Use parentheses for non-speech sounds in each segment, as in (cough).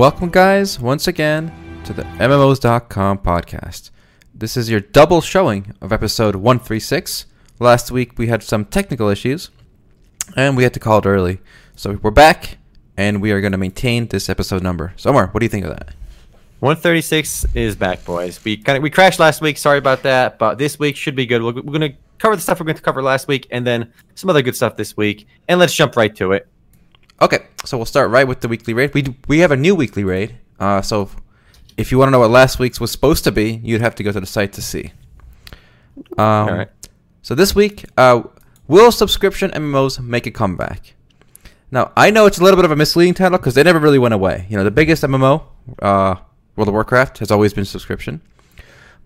Welcome, guys, once again to the MMOs.com podcast. This is your double showing of episode 136. Last week we had some technical issues and we had to call it early. So we're back and we are going to maintain this episode number. So, Omar, what do you think of that? 136 is back, boys. We kind of we crashed last week. Sorry about that, but this week should be good. We're, we're going to cover the stuff we're going to cover last week, and then some other good stuff this week. And let's jump right to it. Okay, so we'll start right with the weekly raid. We we have a new weekly raid. Uh, so if you want to know what last week's was supposed to be, you'd have to go to the site to see. Um, All right. So this week, uh, will subscription MMOs make a comeback? Now I know it's a little bit of a misleading title because they never really went away. You know, the biggest MMO, uh, World of Warcraft, has always been subscription.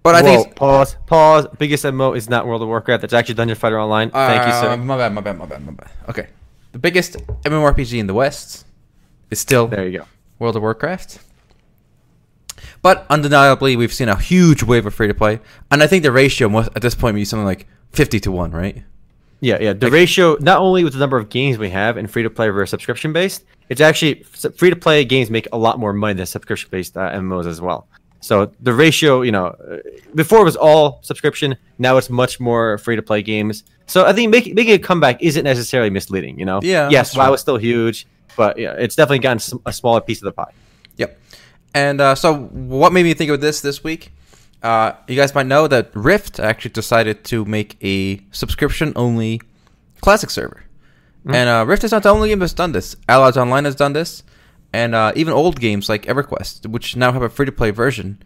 But I Whoa, think it's- pause, pause. Biggest MMO is not World of Warcraft. That's actually Dungeon Fighter Online. Thank you, Uh, sir. My bad, my bad, my bad, my bad. Okay, the biggest MMORPG in the West is still There you go. World of Warcraft. But undeniably, we've seen a huge wave of free to play, and I think the ratio must at this point be something like fifty to one, right? Yeah, yeah. The ratio, not only with the number of games we have in free to play versus subscription based, it's actually free to play games make a lot more money than subscription based uh, MMOs as well. So the ratio, you know, uh, before it was all subscription, now it's much more free to play games. So I think making making a comeback isn't necessarily misleading. You know, Yeah, Yes, WoW is still huge, but yeah, it's definitely gotten a smaller piece of the pie. Yep. And uh, so, what made me think of this this week? Uh, you guys might know that Rift actually decided to make a subscription-only classic server, and uh, Rift is not the only game that's done this. Allies Online has done this, and uh, even old games like EverQuest, which now have a free-to-play version,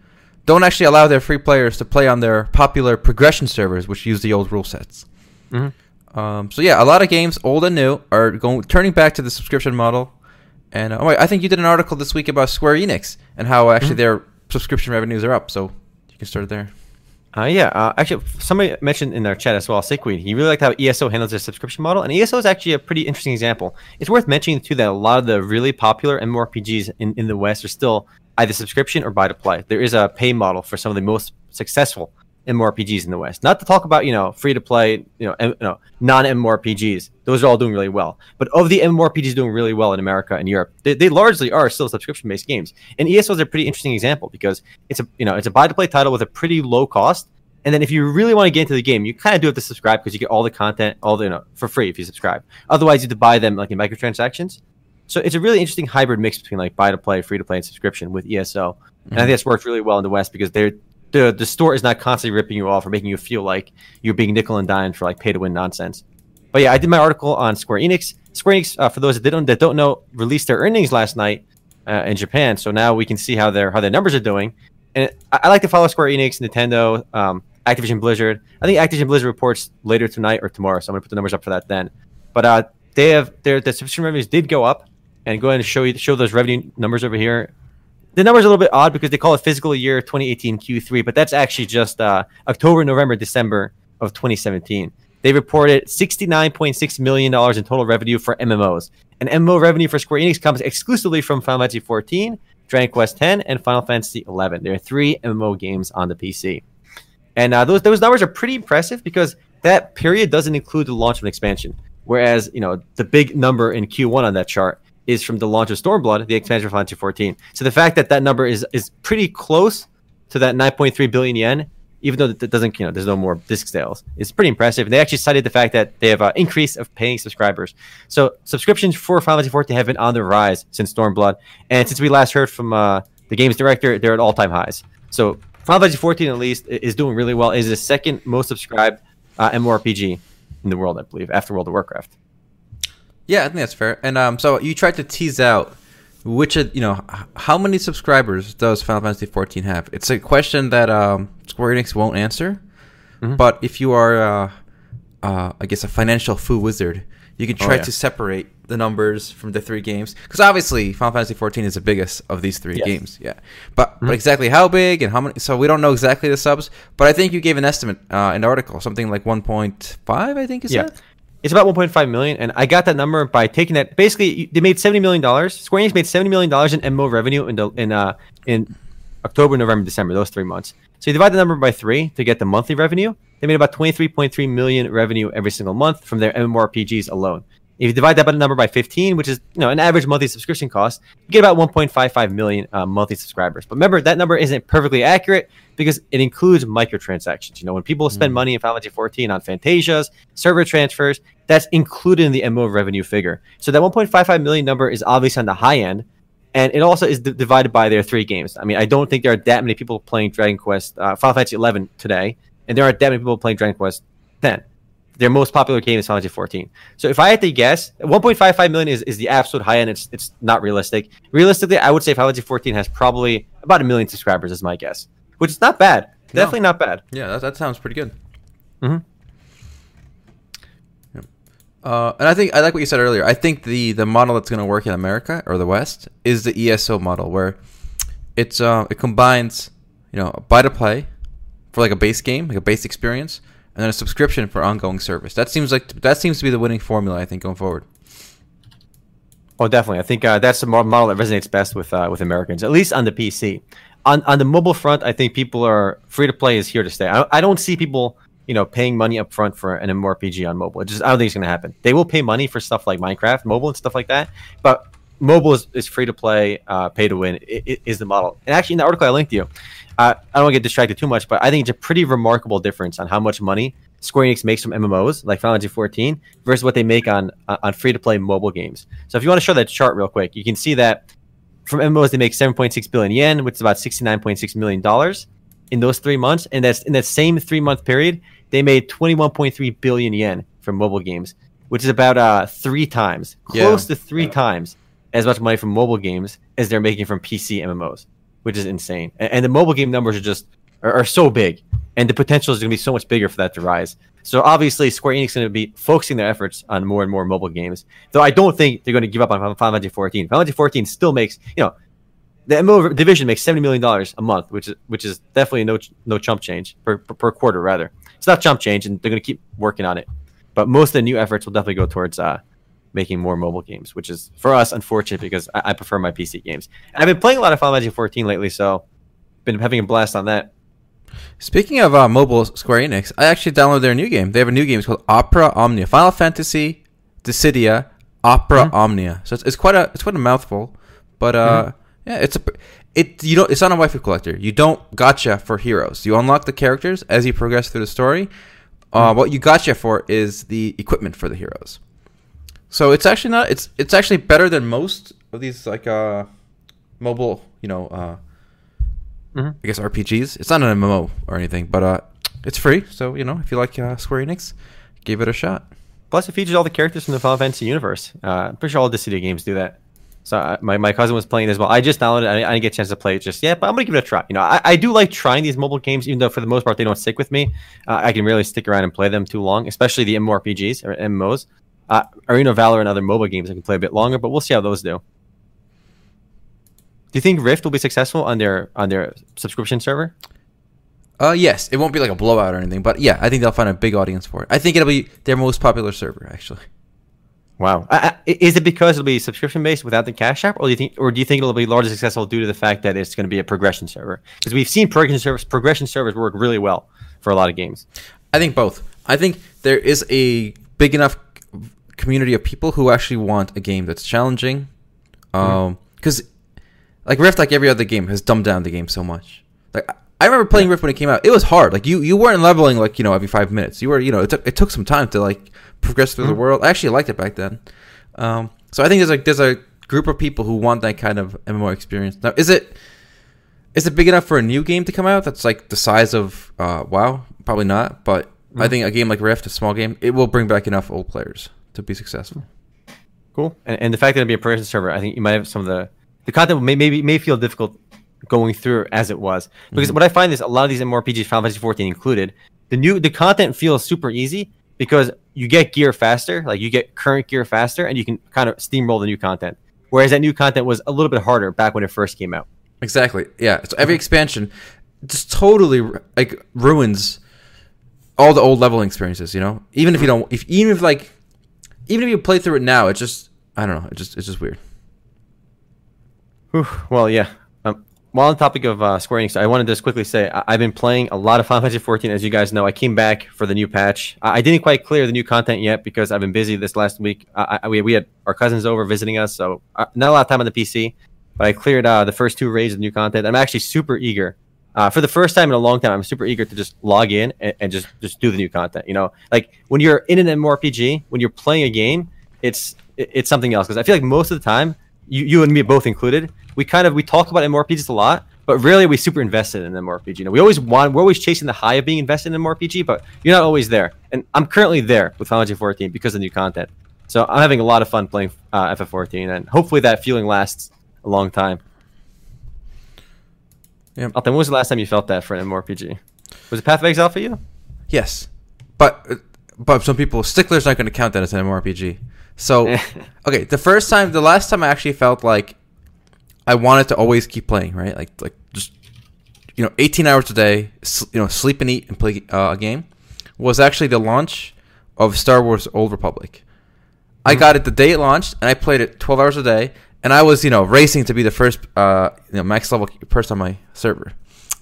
don't actually allow their free players to play on their popular progression servers, which use the old rule sets. Um, so yeah, a lot of games, old and new, are going turning back to the subscription model. And uh, oh, wait, I think you did an article this week about Square Enix and how actually their subscription revenues are up. So you can start there. Uh, yeah, uh, actually, somebody mentioned in our chat as well, Sickweed. He really liked how ESO handles their subscription model, and ESO is actually a pretty interesting example. It's worth mentioning too that a lot of the really popular MMORPGs in, in the West are still either subscription or buy to play. There is a pay model for some of the most successful MMORPGs in the West. Not to talk about you know free to play, you know, M- know non MMORPGs. Those are all doing really well. But of the MMORPGs doing really well in America and Europe, they, they largely are still subscription based games. And ESO is a pretty interesting example because it's a you know it's a buy to play title with a pretty low cost. And then if you really want to get into the game, you kind of do have to subscribe because you get all the content, all the you know, for free if you subscribe. Otherwise, you have to buy them like in microtransactions. So it's a really interesting hybrid mix between like buy to play, free to play, and subscription with ESO. And I mm-hmm. think that's worked really well in the West because they're the the store is not constantly ripping you off or making you feel like you're being nickel and dime for like pay to win nonsense. But yeah, I did my article on Square Enix. Square Enix, uh, for those that don't that don't know, released their earnings last night uh, in Japan. So now we can see how their how their numbers are doing. And I, I like to follow Square Enix, Nintendo, um, Activision Blizzard. I think Activision Blizzard reports later tonight or tomorrow, so I'm gonna put the numbers up for that then. But uh, they have their the subscription revenues did go up, and go ahead and show you show those revenue numbers over here. The numbers a little bit odd because they call it fiscal year 2018 Q3, but that's actually just uh, October, November, December of 2017. They reported $69.6 million in total revenue for MMOs. And MMO revenue for Square Enix comes exclusively from Final Fantasy 14, Dragon Quest 10, and Final Fantasy 11. There are three MMO games on the PC. And uh, those those numbers are pretty impressive because that period doesn't include the launch of an expansion. Whereas you know the big number in Q1 on that chart is from the launch of Stormblood, the expansion of Final Fantasy 14. So the fact that that number is is pretty close to that 9.3 billion yen, even though that doesn't you know there's no more disc sales, is pretty impressive. And they actually cited the fact that they have an increase of paying subscribers. So subscriptions for Final Fantasy 14 have been on the rise since Stormblood, and since we last heard from uh, the game's director, they're at all time highs. So Final Fantasy 14 at least is doing really well. It is the second most subscribed uh, MMORPG in the world, I believe, after World of Warcraft. Yeah, I think that's fair. And um, so you tried to tease out which you know how many subscribers does Final Fantasy 14 have? It's a question that um, Square Enix won't answer. But if you are, uh, uh, I guess, a financial foo wizard, you can try yeah. to separate the numbers from the three games because obviously Final Fantasy 14 is the biggest of these three Yes. games. Yeah, but but exactly how big and how many? So we don't know exactly the subs. But I think you gave an estimate uh, in the article, something like 1.5. I think is Yeah. that. It's about 1.5 million, and I got that number by taking that. Basically, they made 70 million dollars. Square Enix made 70 million dollars in MMO revenue in the, in uh in October, November, December, those three months. So you divide the number by three to get the monthly revenue. They made about 23.3 million revenue every single month from their MMORPGs alone. If you divide that by number by 15, which is you know an average monthly subscription cost, you get about 1.55 million uh, monthly subscribers. But remember, that number isn't perfectly accurate because it includes microtransactions. You know, when people spend money in Final Fantasy 14 on Fantasias, server transfers, that's included in the MMO revenue figure. So that 1.55 million number is obviously on the high end, and it also is d- divided by their three games. I mean, I don't think there are that many people playing Dragon Quest, uh, Final Fantasy 11 today, and there aren't that many people playing Dragon Quest 10 their most popular game is Final Fantasy 14. So if I had to guess, 1.55 million is, is the absolute high end. It's it's not realistic. Realistically, I would say Final Fantasy 14 has probably about a million subscribers, is my guess, which is not bad. No. Definitely not bad. Yeah, that, that sounds pretty good. Mhm. Yep. Uh, and I think I like what you said earlier. I think the the model that's going to work in America or the West is the ESO model, where it's uh, it combines you know buy to play for like a base game, like a base experience, and then a subscription for ongoing service. That seems like that seems to be the winning formula. I think going forward. Oh, definitely. I think uh, that's the model that resonates best with uh, with Americans, at least on the PC. On on the mobile front, I think people are free to play is here to stay. I, I don't see people, you know, paying money up front for an MMORPG on mobile. It just I don't think it's going to happen. They will pay money for stuff like Minecraft, mobile, and stuff like that. But mobile is, is free to play, uh, pay to win is the model. And actually, in the article I linked you, uh, I don't want to get distracted too much, but I think it's a pretty remarkable difference on how much money Square Enix makes from MMOs like Final Fantasy 14 versus what they make on on free to play mobile games. So if you want to show that chart real quick, you can see that from MMOs they make 7.6 billion yen, which is about 69.6 million dollars in those three months, and that's in that same three month period they made 21.3 billion yen from mobile games, which is about uh three times, Yeah. close to three times as much money from mobile games as they're making from PC MMOs, which is insane. And, and the mobile game numbers are just are, are so big, and the potential is going to be so much bigger for that to rise. So obviously, Square Enix is going to be focusing their efforts on more and more mobile games. Though I don't think they're going to give up on Final Fantasy 14. Final Fantasy 14 still makes you know the MMO division makes seventy million dollars a month, which is which is definitely no no chump change per, per, per quarter rather. It's not chump change, and they're going to keep working on it. But most of the new efforts will definitely go towards uh, making more mobile games, which is for us unfortunate because I, I prefer my PC games. And I've been playing a lot of Final Fantasy 14 lately, so been having a blast on that. Speaking of uh, mobile Square Enix, I actually downloaded their new game. They have a new game. It's called Opera Omnia. Final Fantasy Dissidia Opera Mhm. Omnia. So it's, it's quite a it's quite a mouthful, but uh, yeah, it's a it you don't it's not a waifu collector. You don't gacha for heroes. You unlock the characters as you progress through the story. Uh, What you gacha for is the equipment for the heroes. So it's actually not it's it's actually better than most of these like uh mobile you know uh Mhm. I guess RPGs. It's not an MMO or anything, but uh, it's free. So you know, if you like uh, Square Enix, give it a shot. Plus, it features all the characters from the Final Fantasy universe. Uh, I'm pretty sure all the Dissidia games do that. So uh, my, my cousin was playing as well. I just downloaded. it. I, I didn't get a chance to play it just yet, but I'm gonna give it a try. You know, I, I do like trying these mobile games, even though for the most part they don't stick with me. Uh, I can really stick around and play them too long, especially the MMORPGs or MMOs. Uh, Arena Valor and other mobile games I can play a bit longer, but we'll see how those do. Do you think Rift will be successful on their on their subscription server? Uh, yes, it won't be like a blowout or anything, but yeah, I think they'll find a big audience for it. I think it'll be their most popular server, actually. Wow. I, I, is it because it'll be subscription based without the cash app, or do you think, or do you think it'll be largely successful due to the fact that it's going to be a progression server? Because we've seen progression servers, progression servers work really well for a lot of games. I think both. I think there is a big enough community of people who actually want a game that's challenging. Um, because like Rift, like every other game, has dumbed down the game so much. Like I- remember playing Rift when it came out. It was hard. Like you, you weren't leveling like you know every five minutes. You were, you know, it took it took some time to like progress through the world. I actually liked it back then. Um, so I think there's like there's a group of people who want that kind of MMO experience. Now, is it is it big enough for a new game to come out that's like the size of uh, WoW? Probably not. But I think a game like Rift, a small game, it will bring back enough old players to be successful. Cool. And, and the fact that it'll be a progression server, I think you might have some of the the content may maybe may feel difficult going through as it was because mm-hmm. what I find is a lot of these MMORPGs, Final Fantasy 14 included, the new the content feels super easy because you get gear faster, like you get current gear faster, and you can kind of steamroll the new content. Whereas that new content was a little bit harder back when it first came out. Exactly. Yeah. So every expansion just totally like ruins all the old leveling experiences. You know, even if you don't, if even if like, even if you play through it now, it just I don't know. It just it's just weird. Whew, well, yeah. Um, while on the topic of uh, Square Enix, I wanted to just quickly say I- have been playing a lot of Final Fantasy 14. As you guys know, I came back for the new patch. I, I didn't quite clear the new content yet because I've been busy this last week. I, I, we, we had our cousins over visiting us, so uh, not a lot of time on the PC. But I cleared uh, the first two raids of new content. I'm actually super eager. Uh, for the first time in a long time, I'm super eager to just log in and, and just just do the new content. You know, like when you're in an MMORPG, when you're playing a game, it's it's something else because I feel like most of the time, you, you and me both included, we kind of we talk about MMORPGs a lot, but really we super invested in MMORPG. You know, we always want we're always chasing the high of being invested in MMORPG, but you're not always there. And I'm currently there with Final Fantasy 14 because of the new content. So I'm having a lot of fun playing uh, FF14, and hopefully that feeling lasts a long time. Yeah. Alton, when was the last time you felt that for an MMORPG? Was it Path of Exile for you? Yes, but but some people sticklers aren't going to count that as an MMORPG. So (laughs) okay, the first time, the last time I actually felt like I wanted to always keep playing, right? Like like just you know, 18 hours a day, you know, sleep and eat and play uh, a game, was actually the launch of Star Wars Old Republic. I mm-hmm. got it the day it launched, and I played it 12 hours a day, and I was you know racing to be the first uh, you know max level person on my server.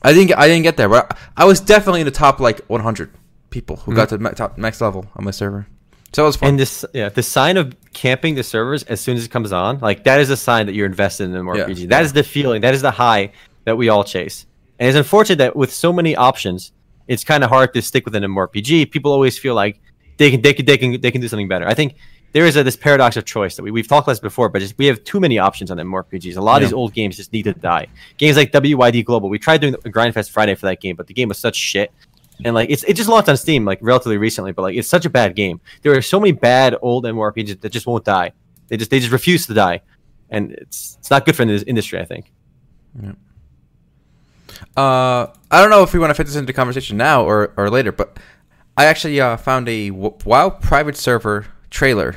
I didn't get, I didn't get there, but I was definitely in the top like 100 people who mm-hmm. got to ma- top max level on my server. So it was fun. And this, yeah, the sign of camping the servers as soon as it comes on, like that is a sign that you're invested in an RPG. Yeah. That is the feeling. That is the high that we all chase. And it's unfortunate that with so many options, it's kind of hard to stick with an MMORPG. People always feel like they can, they can, they can, they can do something better. I think there is a, this paradox of choice that we, we've talked about before, but just we have too many options on MMORPGs. A lot yeah. of these old games just need to die. Games like WYD Global, we tried doing a Grindfest Friday for that game, but the game was such shit. And like it's it just launched on Steam like relatively recently, but like it's such a bad game. There are so many bad old MMORPGs that just won't die. They just they just refuse to die, and it's it's not good for the industry. I think. Yeah. Uh, I don't know if we want to fit this into conversation now or, or later, but I actually uh, found a WoW private server trailer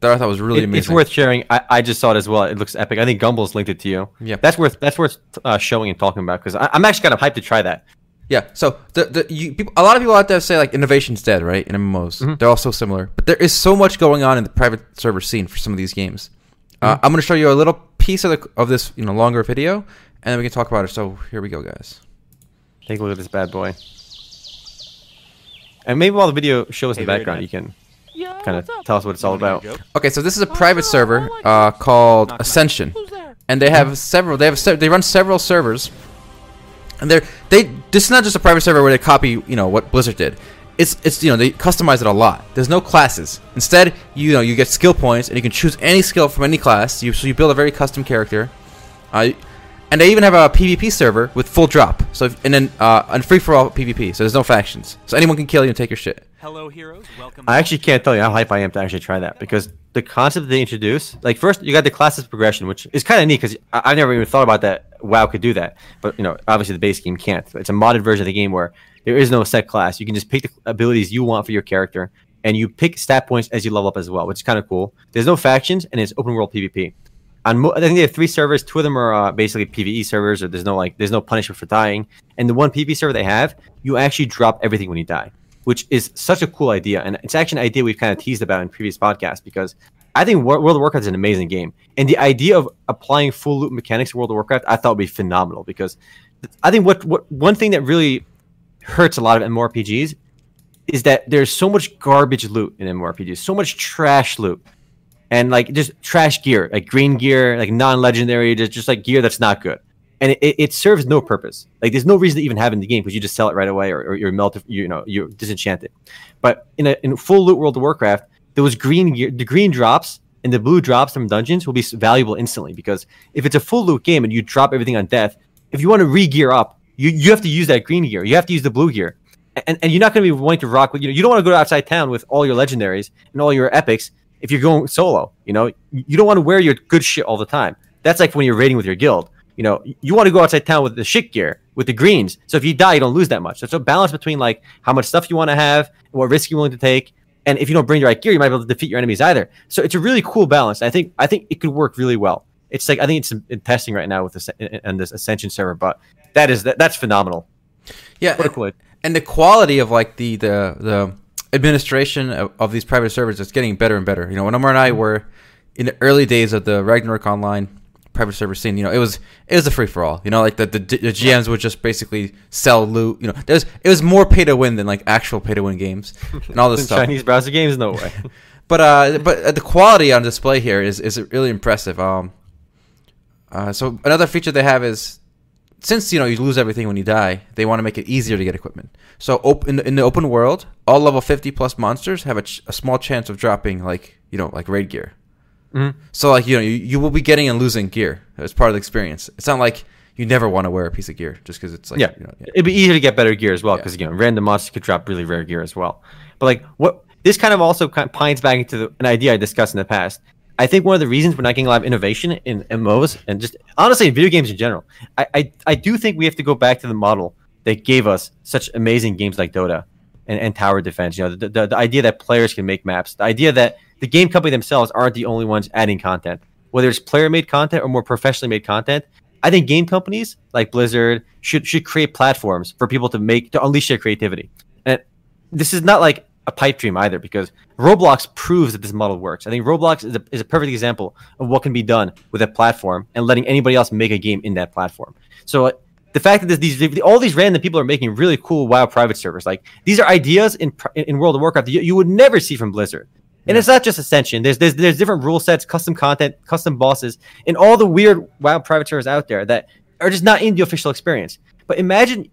that I thought was really it, amazing. It's worth sharing. I, I just saw it as well. It looks epic. I think Gumball's linked it to you. Yeah, that's worth that's worth uh, showing and talking about because I'm actually kind of hyped to try that. Yeah. So the the you, people, a lot of people out there say like innovation's dead, right? In MMOs, mm-hmm. they're all so similar, but there is so much going on in the private server scene for some of these games. Uh, mm-hmm. I'm going to show you a little piece of the of this you know longer video, and then we can talk about it. So here we go, guys. Take a look at this bad boy. And maybe while the video shows hey, the background, you can kind of tell us what it's all about. Okay, so this is a private server uh, called Ascension, and they have several. They have se- they run several servers and they're they this is not just a private server where they copy you know what Blizzard did. It's it's you know they customize it a lot. There's no classes. Instead, you know you get skill points and you can choose any skill from any class. You so you build a very custom character. Uh, and they even have a PvP server with full drop. So if, and then uh, and free for all PvP. So there's no factions. So anyone can kill you and take your shit. Hello, heroes. Welcome. I actually can't tell you how hype I am to actually try that because the concept they introduce, like first you got the classes progression, which is kind of neat because I've never even thought about that. WoW could do that, but you know, obviously the base game can't. It's a modded version of the game where there is no set class. You can just pick the abilities you want for your character, and you pick stat points as you level up as well, which is kind of cool. There's no factions, and it's open world PvP. On mo- I think they have three servers. Two of them are uh, basically PVE servers, or there's no like there's no punishment for dying. And the one PvP server they have, you actually drop everything when you die which is such a cool idea. And it's actually an idea we've kind of teased about in previous podcasts because I think World of Warcraft is an amazing game. And the idea of applying full loot mechanics to World of Warcraft, I thought would be phenomenal because I think what, what one thing that really hurts a lot of MMORPGs is that there's so much garbage loot in MMORPGs, so much trash loot. And like just trash gear, like green gear, like non-legendary, just, just like gear that's not good and it, it, serves no purpose. Like there's no reason to even have it in the game because you just sell it right away or, or you're melted, you know, you're disenchanted. But in a in full loot World of Warcraft, those green gear, the green drops and the blue drops from dungeons will be valuable instantly because if it's a full loot game and you drop everything on death, if you want to re-gear up, you, you have to use that green gear. You have to use the blue gear. And, and you're not going to be wanting to rock with, you know, you don't want to go outside town with all your legendaries and all your epics if you're going solo. You know, you don't want to wear your good shit all the time. That's like when you're raiding with your guild you know, you want to go outside town with the shit gear, with the greens. So if you die, you don't lose that much. So it's a balance between like how much stuff you want to have, what risk you're willing to take, and if you don't bring the right gear, you might be able to defeat your enemies either. So it's a really cool balance. I think I think it could work really well. It's like I think it's in testing right now with this and this Ascension server, but that is that, that's phenomenal. Yeah, cool. and the quality of like the the the administration of, of, these private servers is getting better and better. You know, when Omar and I mm-hmm. were in the early days of the Ragnarok Online private server scene, you know, it was it was a free for all. You know, like the, the the GMs would just basically sell loot. You know, there's it was more pay to win than like actual pay to win games (laughs) and all this stuff. Chinese browser games, no way. (laughs) But uh, but uh, the quality on display here is is really impressive. Um, uh, so another feature they have is since you know you lose everything when you die, they want to make it easier to get equipment. So op- in, the, in the open world, all level fifty plus monsters have a, ch- a small chance of dropping like you know like raid gear. Mhm. So like you know you, you will be getting and losing gear as part of the experience. It's not like you never want to wear a piece of gear just because it's like yeah. you know, yeah. it'd be easier to get better gear as well Yeah. because you know random monsters could drop really rare gear as well. But like what this kind of also kind of pines back into the, an idea I discussed in the past. I think one of the reasons we're not getting a lot of innovation in MMOs and just honestly in video games in general, I, I I do think we have to go back to the model that gave us such amazing games like Dota and, and Tower Defense. You know, the, the the idea that players can make maps, the idea that the game company themselves aren't the only ones adding content, whether it's player made content or more professionally made content. I think game companies like Blizzard should should create platforms for people to make to unleash their creativity. And this is not like a pipe dream either, because Roblox proves that this model works. I think Roblox is a, is a perfect example of what can be done with a platform and letting anybody else make a game in that platform. So uh, the fact that these all these random people are making really cool WoW private servers, like these are ideas in in World of Warcraft that you, you would never see from Blizzard. And it's not just Ascension. There's, there's there's different rule sets, custom content, custom bosses, and all the weird WoW private servers out there that are just not in the official experience. But imagine,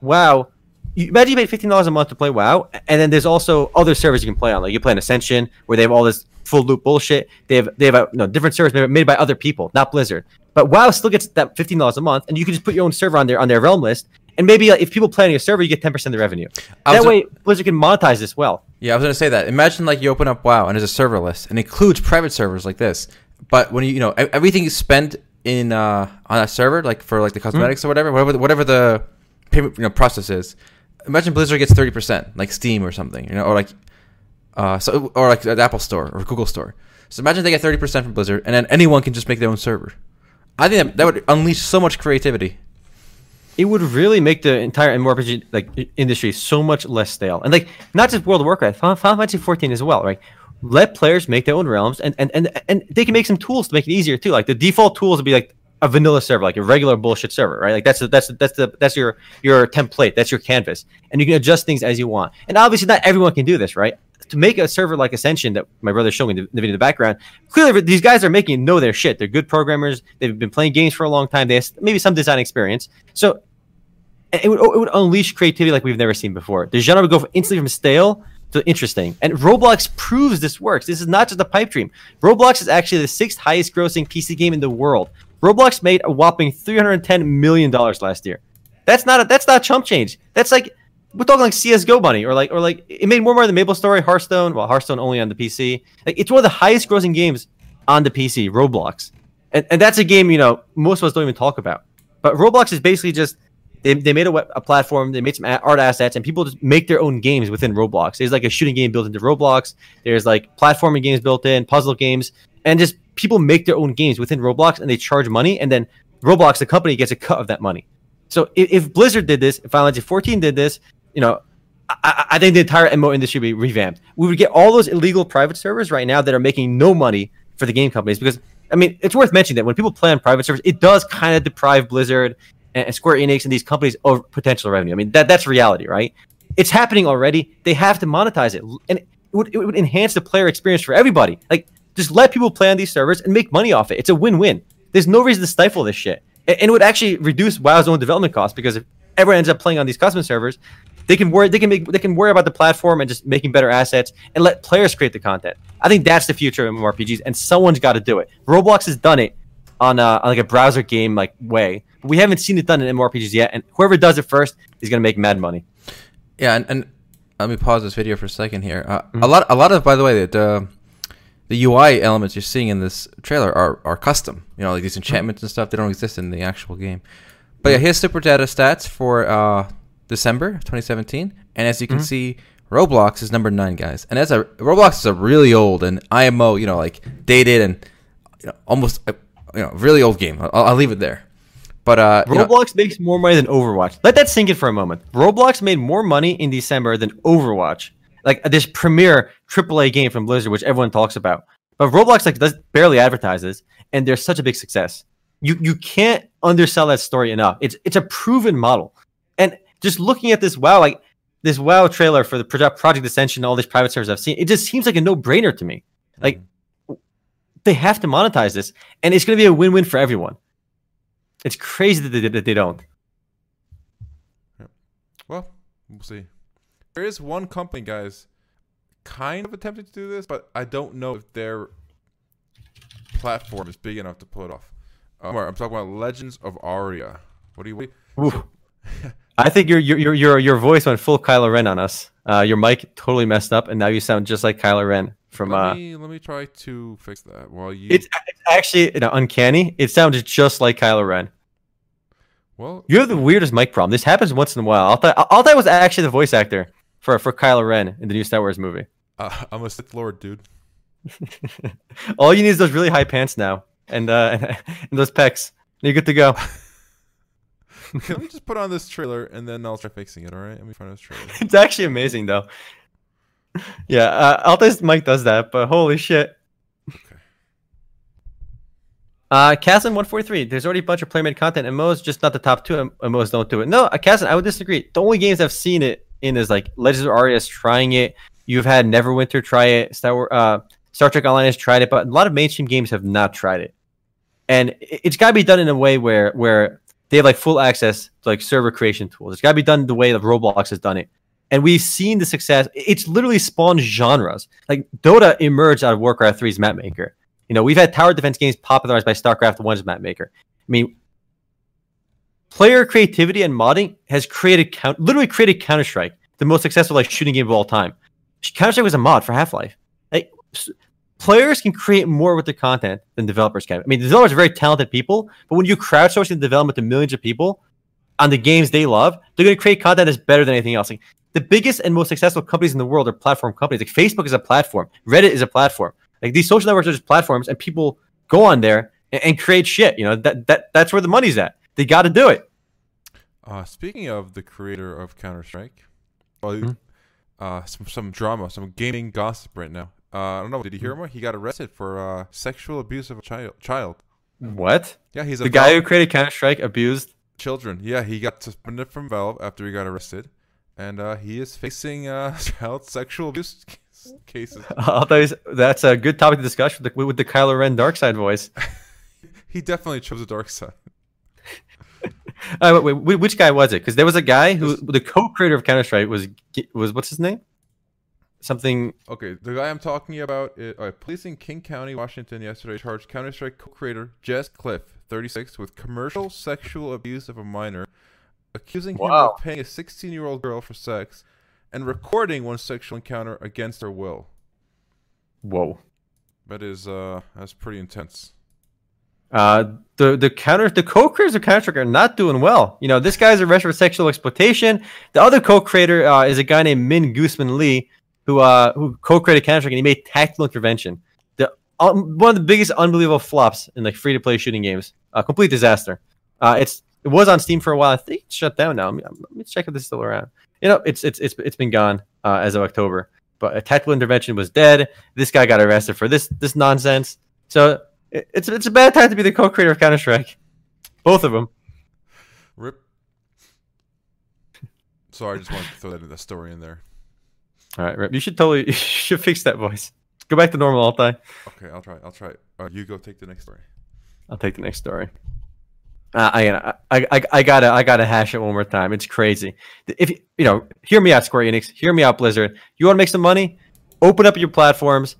WoW, you, imagine you paid fifteen dollars a month to play WoW, and then there's also other servers you can play on. Like you play on Ascension, where they have all this full loot bullshit. They have they have a, no different servers made, made by other people, not Blizzard. But WoW still gets that fifteen dollars a month, and you can just put your own server on their on their realm list. And maybe like, if people play on your server, you get ten percent of the revenue. That way, Blizzard can monetize this well. Yeah, I was gonna say that. Imagine like you open up WoW and there's a server list and includes private servers like this. But when you you know everything you spend in uh on that server, like for like the cosmetics or whatever, whatever whatever the payment you know process is. Imagine Blizzard gets thirty percent, like Steam or something, you know, or like uh so or like the Apple Store or Google Store. So imagine they get thirty percent from Blizzard, and then anyone can just make their own server. I think that, that would unleash so much creativity. It would really make the entire MMORPG like industry so much less stale. And like not just World of Warcraft, Final Fantasy 14 as well, right? Let players make their own realms and and, and and they can make some tools to make it easier too. Like the default tools would be like a vanilla server, like a regular bullshit server, right? Like that's that's that's the that's your your template, that's your canvas, and you can adjust things as you want. And obviously, not everyone can do this, right? To make a server like Ascension that my brother's showing in the, the video in the background, clearly these guys are making know their shit. They're good programmers. They've been playing games for a long time. They have maybe some design experience. So it would it would unleash creativity like we've never seen before. The genre would go instantly from stale to interesting. And Roblox proves this works. This is not just a pipe dream. Roblox is actually the sixth highest grossing PC game in the world. Roblox made a whopping 310 million dollars last year. That's not a, that's not chump change. That's like we're talking like CS:GO money or like or like it made more money than Maple Story, Hearthstone. Well, Hearthstone only on the PC. Like it's one of the highest grossing games on the PC. Roblox, and and that's a game you know most of us don't even talk about. But Roblox is basically just they, they made a, web, a platform. They made some art assets, and people just make their own games within Roblox. There's like a shooting game built into Roblox. There's like platforming games built in, puzzle games, and just people make their own games within Roblox, and they charge money, and then Roblox, the company, gets a cut of that money. So if, if Blizzard did this, if Final Fantasy 14 did this, you know, I, I- think the entire MMO industry would be revamped. We would get all those illegal private servers right now that are making no money for the game companies because I mean it's worth mentioning that when people play on private servers, it does kind of deprive Blizzard and, Square Enix and these companies of potential revenue. I mean that that's reality, right? It's happening already. They have to monetize it, and it would, it would enhance the player experience for everybody. Like just let people play on these servers and make money off it. It's a win-win. There's no reason to stifle this shit, and, and it would actually reduce WoW's own development costs because if everyone ends up playing on these custom servers, they can worry. They can make. They can worry about the platform and just making better assets and let players create the content. I think that's the future of MMORPGs, and someone's got to do it. Roblox has done it on, a, on like a browser game like way. But we haven't seen it done in MMORPGs yet, and whoever does it first is gonna make mad money. Yeah, and, and let me pause this video for a second here. Uh, Mm-hmm. A lot, a lot of, by the way, the the UI elements you're seeing in this trailer are, are custom. You know, like these enchantments and stuff. They don't exist in the actual game. But yeah, here's SuperData stats for uh, December 2017, and as you Mm-hmm. can see, Roblox is number nine, guys. And as a Roblox is a really old and IMO, you know, like dated and you know, almost uh, you know really old game. I'll, I'll leave it there. But uh, you know- Roblox makes more money than Overwatch. Let that sink in for a moment. Roblox made more money in December than Overwatch, like this premier AAA game from Blizzard, which everyone talks about. But Roblox like does barely advertises, and they're such a big success. You you can't undersell that story enough. It's it's a proven model, and just looking at this WoW like this WoW trailer for the Project Project Ascension, all these private servers I've seen, it just seems like a no brainer to me. Like they have to monetize this, and it's going to be a win win for everyone. It's crazy that they, that they don't. Well, we'll see. There is one company, guys, kind of attempting to do this, but I don't know if their platform is big enough to pull it off. Um, I'm talking about Legends of Aria. What do you? What do you I think your your your your voice went full Kylo Ren on us. Uh, your mic totally messed up, and now you sound just like Kylo Ren from. let Uh, me let me try to fix that while you. it's, it's actually you know, uncanny. It sounded just like Kylo Ren. well, You have the weirdest mic problem. This happens once in a while. Altai, Altai was actually the voice actor for for Kylo Ren in the new Star Wars movie. uh, I'm a Sith Lord, dude. (laughs) All you need is those really high pants now, and uh, (laughs) and those pecs. You're good to go. (laughs) let me just put on this trailer and then I'll try fixing it. All right, let me find this trailer. It's actually amazing though. Yeah, uh, Altai's mic does that, but holy shit. Okay. Uh, Chasm 143. There's already a bunch of player-made content, and MMOs just not the top two. and don't do it. No, uh, I would disagree. The only games I've seen it in is like Legends of Aria is trying it. You've had Neverwinter try it. Star uh, Star Trek Online has tried it, but a lot of mainstream games have not tried it. And it- it's got to be done in a way where where they have like full access to like server creation tools. It's got to be done the way that Roblox has done it. And we've seen the success. It's literally spawned genres. Like Dota emerged out of Warcraft 3's map maker. You know, we've had tower defense games popularized by StarCraft 1's map maker. I mean, player creativity and modding has created count literally created Counter Strike, the most successful like shooting game of all time. Counter Strike was a mod for Half Life. Like players can create more with the content than developers can. I mean, developers are very talented people, but when you crowdsource the development to millions of people on the games they love, they're going to create content that's better than anything else. Like, the biggest and most successful companies in the world are platform companies. Like Facebook is a platform, Reddit is a platform. Like these social networks are just platforms, and people go on there and, and create shit. You know that that that's where the money's at. They got to do it. Uh, speaking of the creator of Counter Strike, well, Mhm. uh, some some drama, some gaming gossip right now. Uh, I don't know. Did you hear him? He got arrested for uh, sexual abuse of a child. Child. What? Yeah, he's a The guy Valve- who created Counter Strike abused. children. Yeah, he got suspended from Valve after he got arrested, and uh, he is facing uh, (laughs) child sexual abuse cases. (laughs) I'll that's a good topic to discuss with the, with the Kylo Ren dark side voice. (laughs) He definitely chose the dark side. Uh, wait, wait, which guy was it? Because there was a guy who the co-creator of Counter Strike was was what's his name? Something. Okay, the guy I'm talking about, is, uh, police in King County, Washington, yesterday charged Counter Strike co-creator Jess Cliffe, 36, with commercial sexual abuse of a minor, accusing him of paying a 16-year-old girl for sex, and recording one sexual encounter against her will. Whoa. That is, uh, that's pretty intense. Uh, the the counter the co-creators of Counter Strike are not doing well. You know, this guy's arrested for sexual exploitation. The other co-creator uh, is a guy named Minh Gooseman Le, who uh who co-created Counter Strike and he made Tactical Intervention, the um, one of the biggest unbelievable flops in like free-to-play shooting games. A complete disaster. Uh, it's it was on Steam for a while. I think it's shut down now. Let me, let me check if this is still around. You know, it's it's it's it's been gone uh, as of October. But a Tactical Intervention was dead. This guy got arrested for this this nonsense. So it- it's it's a bad time to be the co-creator of Counter Strike. Both of them. Rip. Sorry, I just wanted to throw that, that story in there. All right, Rip, you should totally (laughs) you should fix that voice. Go back to normal, Altai. Okay, I'll try. I'll try. Uh, you go take the next story. I'll take the next story. Uh, I, I I I gotta I gotta hash it one more time. It's crazy. If you you know, hear me out, Square Enix. Hear me out, Blizzard. You want to make some money? Open up your platforms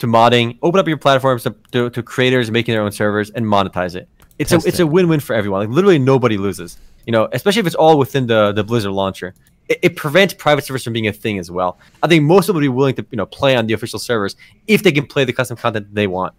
to modding. Open up your platforms to, to, to creators making their own servers and monetize it. It's Test a it's it. a win win for everyone. Like literally nobody loses. You know, especially if it's all within the the Blizzard launcher. It, it prevents private servers from being a thing as well. I think most people would be willing to you know play on the official servers if they can play the custom content they want.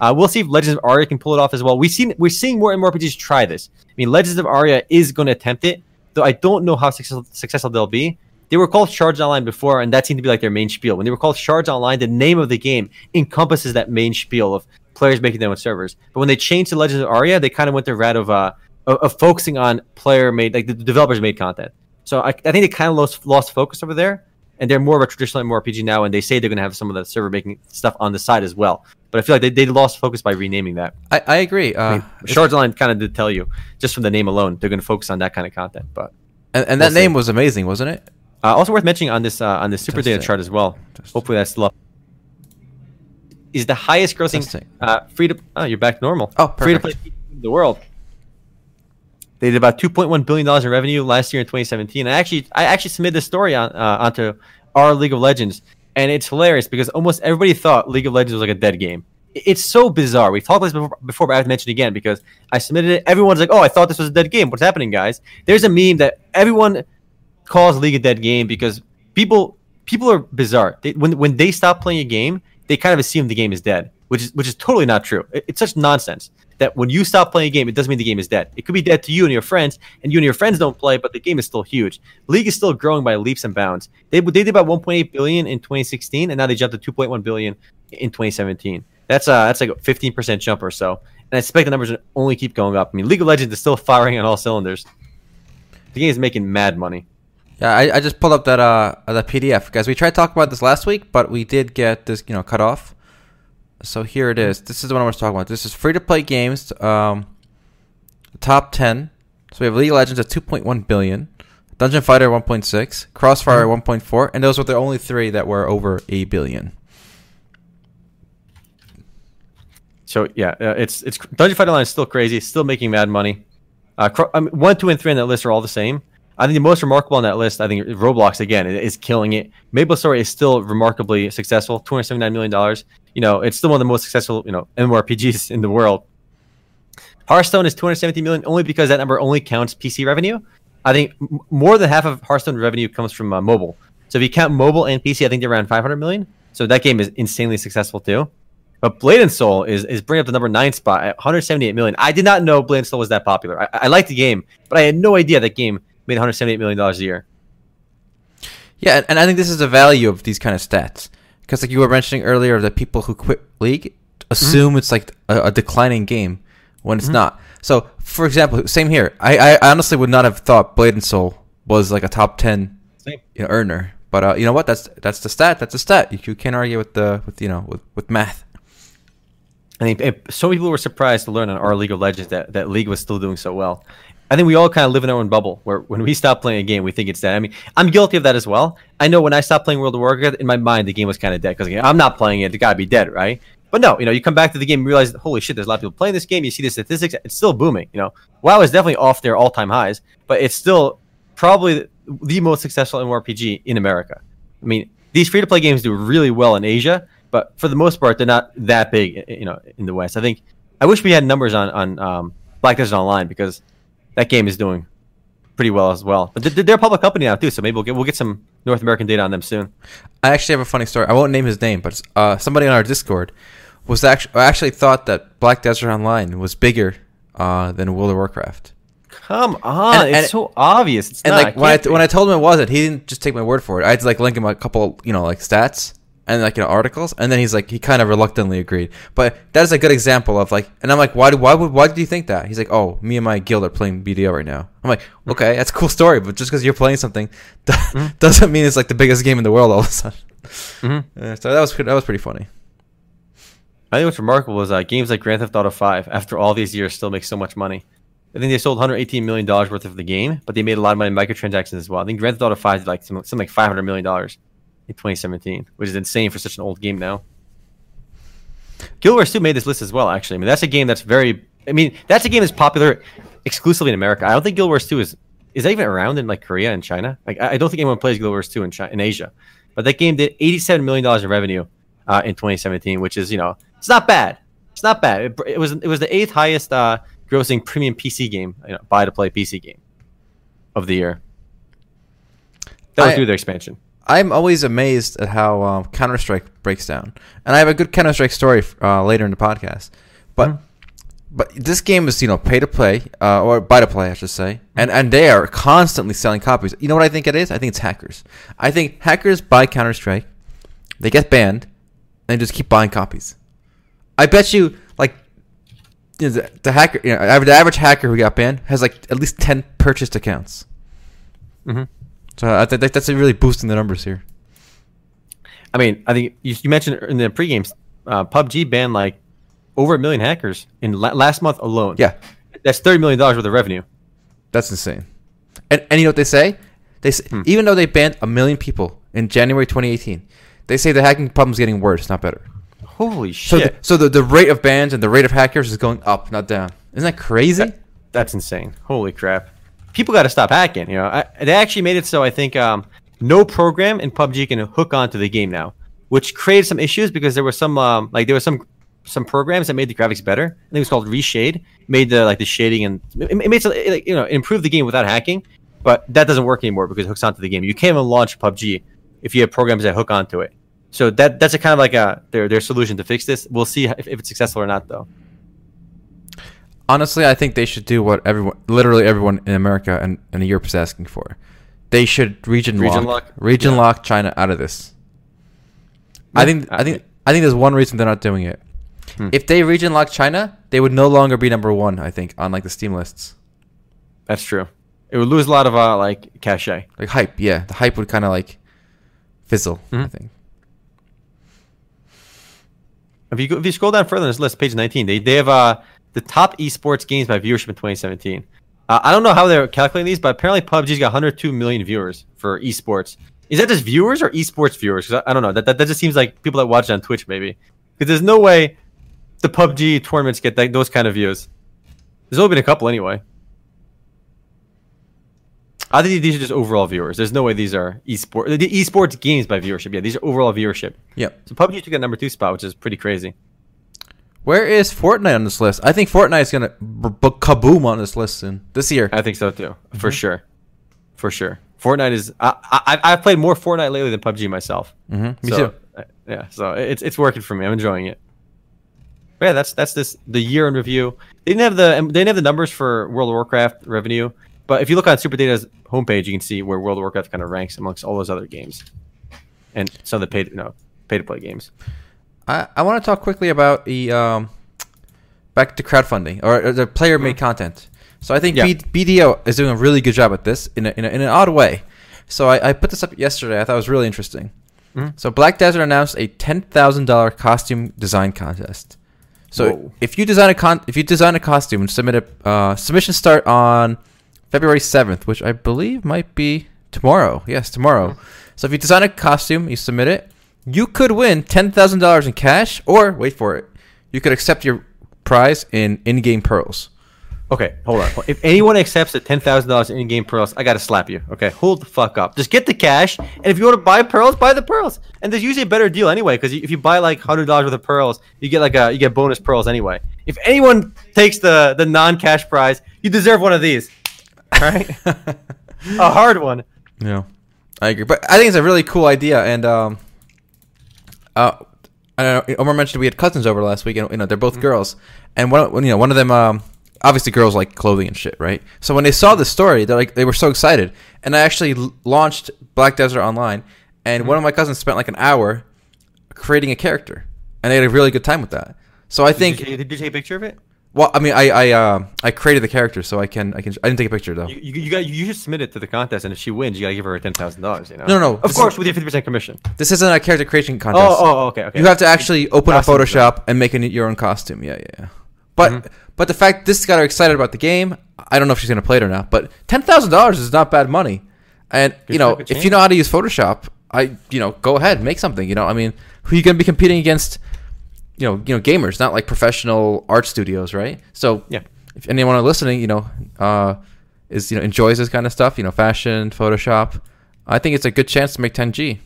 Uh, we'll see if Legends of Aria can pull it off as well. We've seen we're seeing more and more RPGs try this. I mean, Legends of Aria is going to attempt it, though I don't know how successful, successful they'll be. They were called Shards Online before, and that seemed to be like their main spiel. When they were called Shards Online, the name of the game encompasses that main spiel of players making their own servers. But when they changed to Legends of Aria, they kind of went the route of uh of, of focusing on player made like the developers made content. So I, I think they kind of lost lost focus over there, and they're more of a traditional MMORPG now. And they say they're going to have some of the server making stuff on the side as well. But I feel like they, they lost focus by renaming that. I, I agree. Uh, I mean, Shards Online kind of did tell you just from the name alone they're going to focus on that kind of content. But and, and that we'll see. name was amazing, wasn't it? uh, also worth mentioning on this uh, on the super data chart as well. Testing. Hopefully that's still up. Is the highest grossing uh, free to oh you're back to normal. Oh, free to play in the world. They did about 2.1 billion dollars in revenue last year in 2017. I actually I actually submitted this story on uh, onto our League of Legends, and it's hilarious because almost everybody thought League of Legends was like a dead game. It's so bizarre. We've talked about this before, before, but I have to mention it again because I submitted it. Everyone's like, "Oh, I thought this was a dead game. What's happening, guys?" There's a meme that everyone calls League a dead game because people people are bizarre. They, when when they stop playing a game, they kind of assume the game is dead, which is which is totally not true. It- it's such nonsense that when you stop playing a game, it doesn't mean the game is dead. It could be dead to you and your friends, and you and your friends don't play, but the game is still huge. League is still growing by leaps and bounds. They they did about 1.8 billion in 2016, and now they jumped to 2.1 billion in 2017. That's uh that's like a 15 percent jump or so, and I expect the numbers to only keep going up. I mean, League of Legends is still (laughs) firing on all cylinders. The game is making mad money. Yeah, I, I just pulled up that uh that PDF, guys. We tried to talk about this last week, but we did get this you know cut off. So here it is. This is the one I was talking about. This is free to play games. Um, top ten. So we have League of Legends at two point one billion, Dungeon Fighter one point six, Crossfire one point four, and those were the only three that were over a billion. So yeah, uh, it's it's Dungeon Fighter Online is still crazy, still making mad money. Uh, cro- I mean, one, two, and three on that list are all the same. I think the most remarkable on that list, I think Roblox again is killing it. Maple Story is still remarkably successful, two hundred seventy nine million dollars. You know, it's still one of the most successful you know MMORPGs in the world. Hearthstone is two hundred seventy million only because that number only counts PC revenue. I think m- more than half of Hearthstone revenue comes from uh, mobile. So if you count mobile and PC, I think they're around five hundred million. So that game is insanely successful too. But Blade and Soul is, is bringing up the number nine spot at 178 million. I did not know Blade and Soul was that popular. I, I liked the game, but I had no idea that game made 178 million dollars a year. Yeah, and, I think this is the value of these kind of stats because, like you were mentioning earlier, that people who quit League assume it's like a, a declining game when it's not. So, for example, same here. I, I honestly would not have thought Blade and Soul was like a top ten Same. you know, earner, but uh, you know what? That's that's the stat. That's a stat. You, you can't argue with the with you know with, with math. I think eh, so many people were surprised to learn on our League of Legends that, that League was still doing so well. I think we all kind of live in our own bubble where when we stop playing a game, we think it's dead. I mean, I'm guilty of that as well. I know when I stopped playing World of Warcraft, in my mind, the game was kind of dead because I'm not playing it. It got to be dead, right? But no, you know, you come back to the game and realize, holy shit, there's a lot of people playing this game. You see the statistics, it's still booming. You know, WoW is definitely off their all time highs, but it's still probably the most successful MMORPG in America. I mean, these free to play games do really well in Asia, but for the most part, they're not that big, you know, in the West. I think I wish we had numbers on on um, Black Desert Online because that game is doing pretty well as well. But they're, they're a public company now too, so maybe we'll get we'll get some North American data on them soon. I actually have a funny story. I won't name his name, but uh, somebody on our Discord was actually actually thought that Black Desert Online was bigger uh, than World of Warcraft. Come on, And- it's and- so obvious. It's and not. like when I when I told him it wasn't, he didn't just take my word for it. I had to like link him a couple, you know, like stats and like you know articles, and then he's like he kind of reluctantly agreed. But that is a good example of like, and I'm like, why do why would why do you think that? He's like, oh, me and my guild are playing BDO right now. I'm like, okay, that's a cool story, but just because you're playing something (laughs) doesn't mean it's like the biggest game in the world all of a sudden. (laughs) Mhm. Uh, so that was that was pretty funny. I think what's remarkable is uh, games like Grand Theft Auto 5, after all these years, still make so much money. I think they sold 118 million dollars worth of the game, but they made a lot of money in microtransactions as well. I think Grand Theft Auto 5 did like some- something like 500 million dollars in 2017, which is insane for such an old game now. Guild Wars 2 made this list as well. Actually, I mean that's a game that's very. I mean that's a game that's popular exclusively in America. I don't think Guild Wars 2 is is that even around in like Korea and China. Like I I don't think anyone plays Guild Wars 2 in China, in Asia. But that game did 87 million dollars in revenue uh, in 2017, which is you know it's not bad. It's not bad. It, it was it was the eighth highest uh, grossing premium PC game, you know, buy to play PC game of the year. That was I- through their expansion. I'm always amazed at how um, Counter Strike breaks down, and I have a good Counter Strike story uh, later in the podcast. But Mhm. but this game is you know pay to play uh, or buy to play, I should say, and and they are constantly selling copies. You know what I think it is? I think it's hackers. I think hackers buy Counter Strike, they get banned, and they just keep buying copies. I bet you like you know, the, the hacker, you know, the average hacker who got banned has like at least ten purchased accounts. hmm So I think that's really boosting the numbers here. I mean, I think you, you mentioned in the pregame uh, PUBG banned like over a million hackers in la- last month alone. Yeah, that's thirty million dollars worth of revenue. that's insane. And and you know what they say? They say, Hmm. even though they banned a million people in January 2018, they say the hacking problem's getting worse, not better. Holy So, shit! the, so the, the rate of bans and the rate of hackers is going up, not down. Isn't that crazy? That's insane. Holy crap! People got to stop hacking. You know, I, they actually made it so I think um, no program in PUBG can hook onto the game now, which created some issues because there were some um, like there was some some programs that made the graphics better. I think it was called Reshade, made the like the shading and it, it made it, you know it improved the game without hacking. But that doesn't work anymore because it hooks onto the game. You can't even launch PUBG if you have programs that hook onto it. So that that's a kind of like a their their solution to fix this. We'll see if, if it's successful or not though. Honestly, I think they should do what everyone, literally everyone in America and, and Europe is asking for. They should region, Region lock, lock? region Yeah. lock China out of this. I think I- think I think there's one reason they're not doing it. Hmm. If they region lock China, they would no longer be number one. I think on like the Steam lists, That's true. It would lose a lot of uh, like cachet. like hype. Yeah, the hype would kind of like fizzle. I Mhm. think. If you go, if you scroll down further in this list, page 19, they, they have uh, the top esports games by viewership in 2017. Uh, I don't know how they're calculating these, but apparently PUBG's got 102 million viewers for esports. Is that just viewers or esports viewers? I, I don't know. That, that that just seems like people that watch it on Twitch maybe. Because there's no way the PUBG tournaments get that, those kind of views. There's only been a couple anyway. I think these are just overall viewers. There's no way these are esports the esports games by viewership. Yeah, these are overall viewership. Yep. So PUBG took a number two spot, which is pretty crazy. Where is Fortnite on this list? I think Fortnite is gonna b- b- kaboom on this list soon this year. I think so too, for sure, for sure. Fortnite is. I, I I've played more Fortnite lately than PUBG myself. Mhm, me So, too. uh, Yeah, so it's it's working for me. I'm enjoying it. But yeah, that's that's this the year in review. They didn't have the they didn't have the numbers for World of Warcraft revenue, but if you look on SuperData's homepage, you can see where World of Warcraft kind of ranks amongst all those other games, and some of the paid you know pay to play games. I, I want to talk quickly about the um, back to crowdfunding or, or the player made content. So I think Yeah. B- BDO is doing a really good job at this in, a, in, a, in an odd way. So I, I put this up yesterday. I thought it was really interesting. Mhm. So Black Desert announced a ten thousand dollar costume design contest. So Whoa. if you design a con if you design a costume and submit it, uh, submissions start on February seventh, which I believe might be tomorrow. Yes, tomorrow. So if you design a costume, you submit it, you could win ten thousand dollars in cash, or wait for it, you could accept your prize in in-game pearls. Okay, hold on. If anyone accepts the ten thousand dollars in in-game pearls, I gotta slap you. Okay, hold the fuck up. Just get the cash, and if you want to buy pearls, buy the pearls. And there's usually a better deal anyway, because if you buy like hundred dollars worth of pearls, you get like a you get bonus pearls anyway. If anyone takes the the non-cash prize, you deserve one of these. All right, (laughs) a hard one. Yeah, I agree. But I think it's a really cool idea, and um, uh, I don't know. Omar mentioned we had cousins over last week, and you know they're both girls, and one, you know, one of them, um, obviously girls like clothing and shit, right? So when they saw the story, they're like, they were so excited, and I actually l- launched Black Desert online, and one of my cousins spent like an hour creating a character, and they had a really good time with that. So I think, Did you, did you take a picture of it? Well, I mean, I I uh, I created the character, so I can I can I didn't take a picture though. You, you, you got you should submit it to the contest, and if she wins, you gotta give her ten thousand dollars. You know? No, no, Of course, is- with your fifty percent commission. This isn't a character creation contest. Oh, oh, okay, okay. You have to actually open up Photoshop and make an, your own costume. Yeah, yeah, yeah. But Mm-hmm. but the fact this got her excited about the game, I don't know if she's gonna play it or not. But ten thousand dollars is not bad money, and you know if you know how to use Photoshop, I you know go ahead make something. You know I mean who you gonna be competing against? You know you know gamers, not like professional art studios, right? So Yeah. if anyone listening, you know uh, is you know enjoys this kind of stuff, you know fashion, Photoshop, I think it's a good chance to make ten G.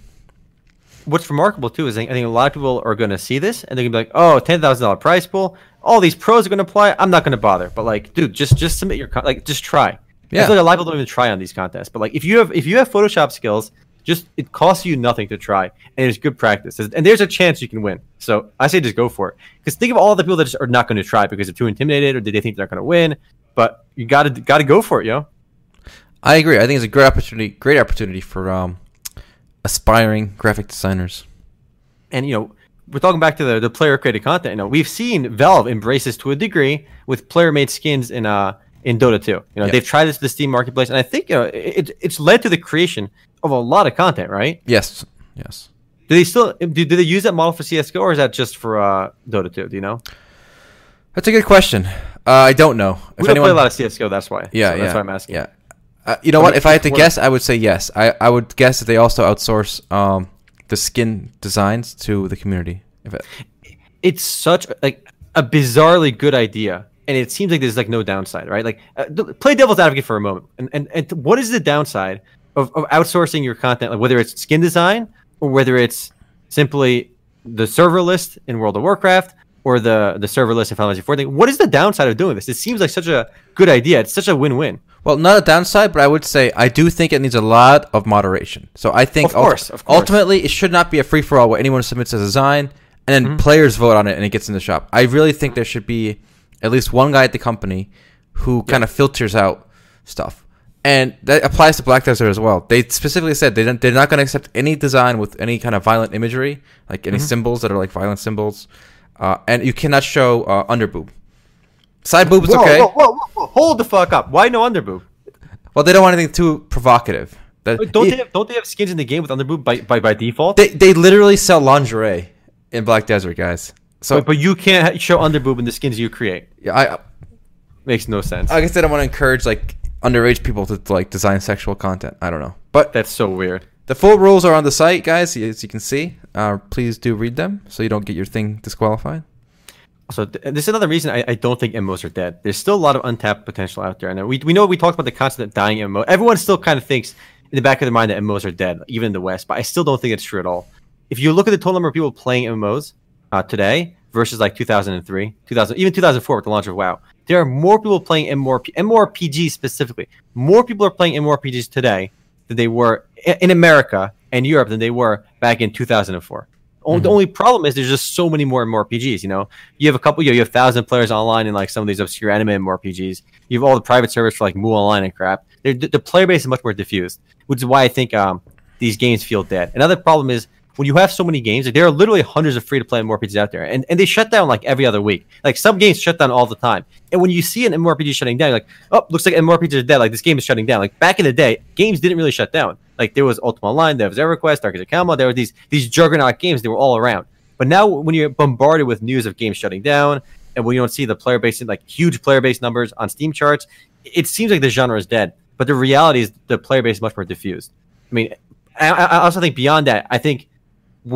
what's remarkable too is I think, a lot of people are going to see this and they're going to be like, "Oh, ten thousand dollar prize pool. All these pros are going to apply. I'm not going to bother." But like, dude, just just submit your con- like, just try. Yeah. I feel like a lot of people don't even try on these contests. But like, if you have if you have Photoshop skills, just it costs you nothing to try, and it's good practice. And there's a chance you can win. So I say just go for it. Because think of all the people that just are not going to try because they're too intimidated or they think they're not going to win. But you got to got to go for it, yo. I agree. I think it's a great opportunity, great opportunity for um, aspiring graphic designers. and you know we're talking back to the, the player created content you know we've seen valve embrace this to a degree with player made skins in uh in dota 2 you know Yeah. they've tried this with the steam marketplace and i think you know it, it's led to the creation of a lot of content right Yes, yes. Do they still do, do they use that model for CS:GO or is that just for uh, Dota 2? Do you know? That's a good question. Uh, I don't know. We don't play a lot of CS:GO. That's why. Yeah, So yeah. That's why I'm asking. Yeah. Uh, you know I what? If I had to guess, I would say yes. I, I would guess that they also outsource um, the skin designs to the community. If it, it's such like a bizarrely good idea and it seems like there's like no downside right like uh, play devil's advocate for a moment and, and and what is the downside of, of outsourcing your content like whether it's skin design or whether it's simply the server list in world of warcraft or the the server list in final fantasy 14 what is the downside of doing this it seems like such a good idea it's such a win-win well, not a downside, but I would say I do think it needs a lot of moderation. So I think Of course, of course. ultimately it should not be a free for all where anyone submits a design and then Mm-hmm. players vote on it and it gets in the shop. I really think there should be at least one guy at the company who kind of filters out stuff. And that applies to Black Desert as well. They specifically said they don't, they're not going to accept any design with any kind of violent imagery, like Mm-hmm. any symbols that are like violent symbols. Uh, and you cannot show uh, underboob. Side boob is Whoa, okay. whoa, whoa, whoa, whoa, hold the fuck up why no underboob Well, they don't want anything too provocative. That, don't it- they have, don't they have skins in the game with underboob by, by, by default they they literally sell lingerie in Black Desert, guys. So but, but you can't show underboob in the skins you create yeah, I makes no sense like I said, I want to encourage like underage people to, like design sexual content. I don't know, but That's so weird. the full rules are on the site, guys. As you can see, uh, please do read them so you don't get your thing disqualified. So th- this is another reason I, I don't think MMOs are dead. There's still a lot of untapped potential out there, and we we know we talked about the concept of dying MMO. Everyone still kind of thinks in the back of their mind that MMOs are dead, even in the West. But I still don't think it's true at all. If you look at the total number of people playing MMOs uh, today versus like 2003, 2000, even 2004 with the launch of WoW, there are more people playing MMORP, MMORPGs specifically. More people are playing MMORPGs today than they were in America and Europe than they were back in 2004. O- The only problem is there's just so many more MMORPGs. You know, you have a couple, you, know, you have thousand players online in like some of these obscure anime MMORPGs. You have all the private servers for like Mu Online and crap. They're, the player base is much more diffused, which is why I think um, these games feel dead. Another problem is when you have so many games, like, there are literally hundreds of free to play MMORPGs out there, and, and they shut down like every other week. Like some games shut down all the time. And when you see an MMORPG shutting down, like, oh, looks like MMORPGs are dead. Like this game is shutting down. Like back in the day, games didn't really shut down. Like there was Ultima Online, there was EverQuest, Dark Age of Camelot, there were these these juggernaut games. They were all around. But now when you're bombarded with news of games shutting down, and when you don't see the player base like huge player base numbers on Steam charts, it seems like the genre is dead. But the reality is the player base is much more diffused. I mean, I I also think beyond that, I think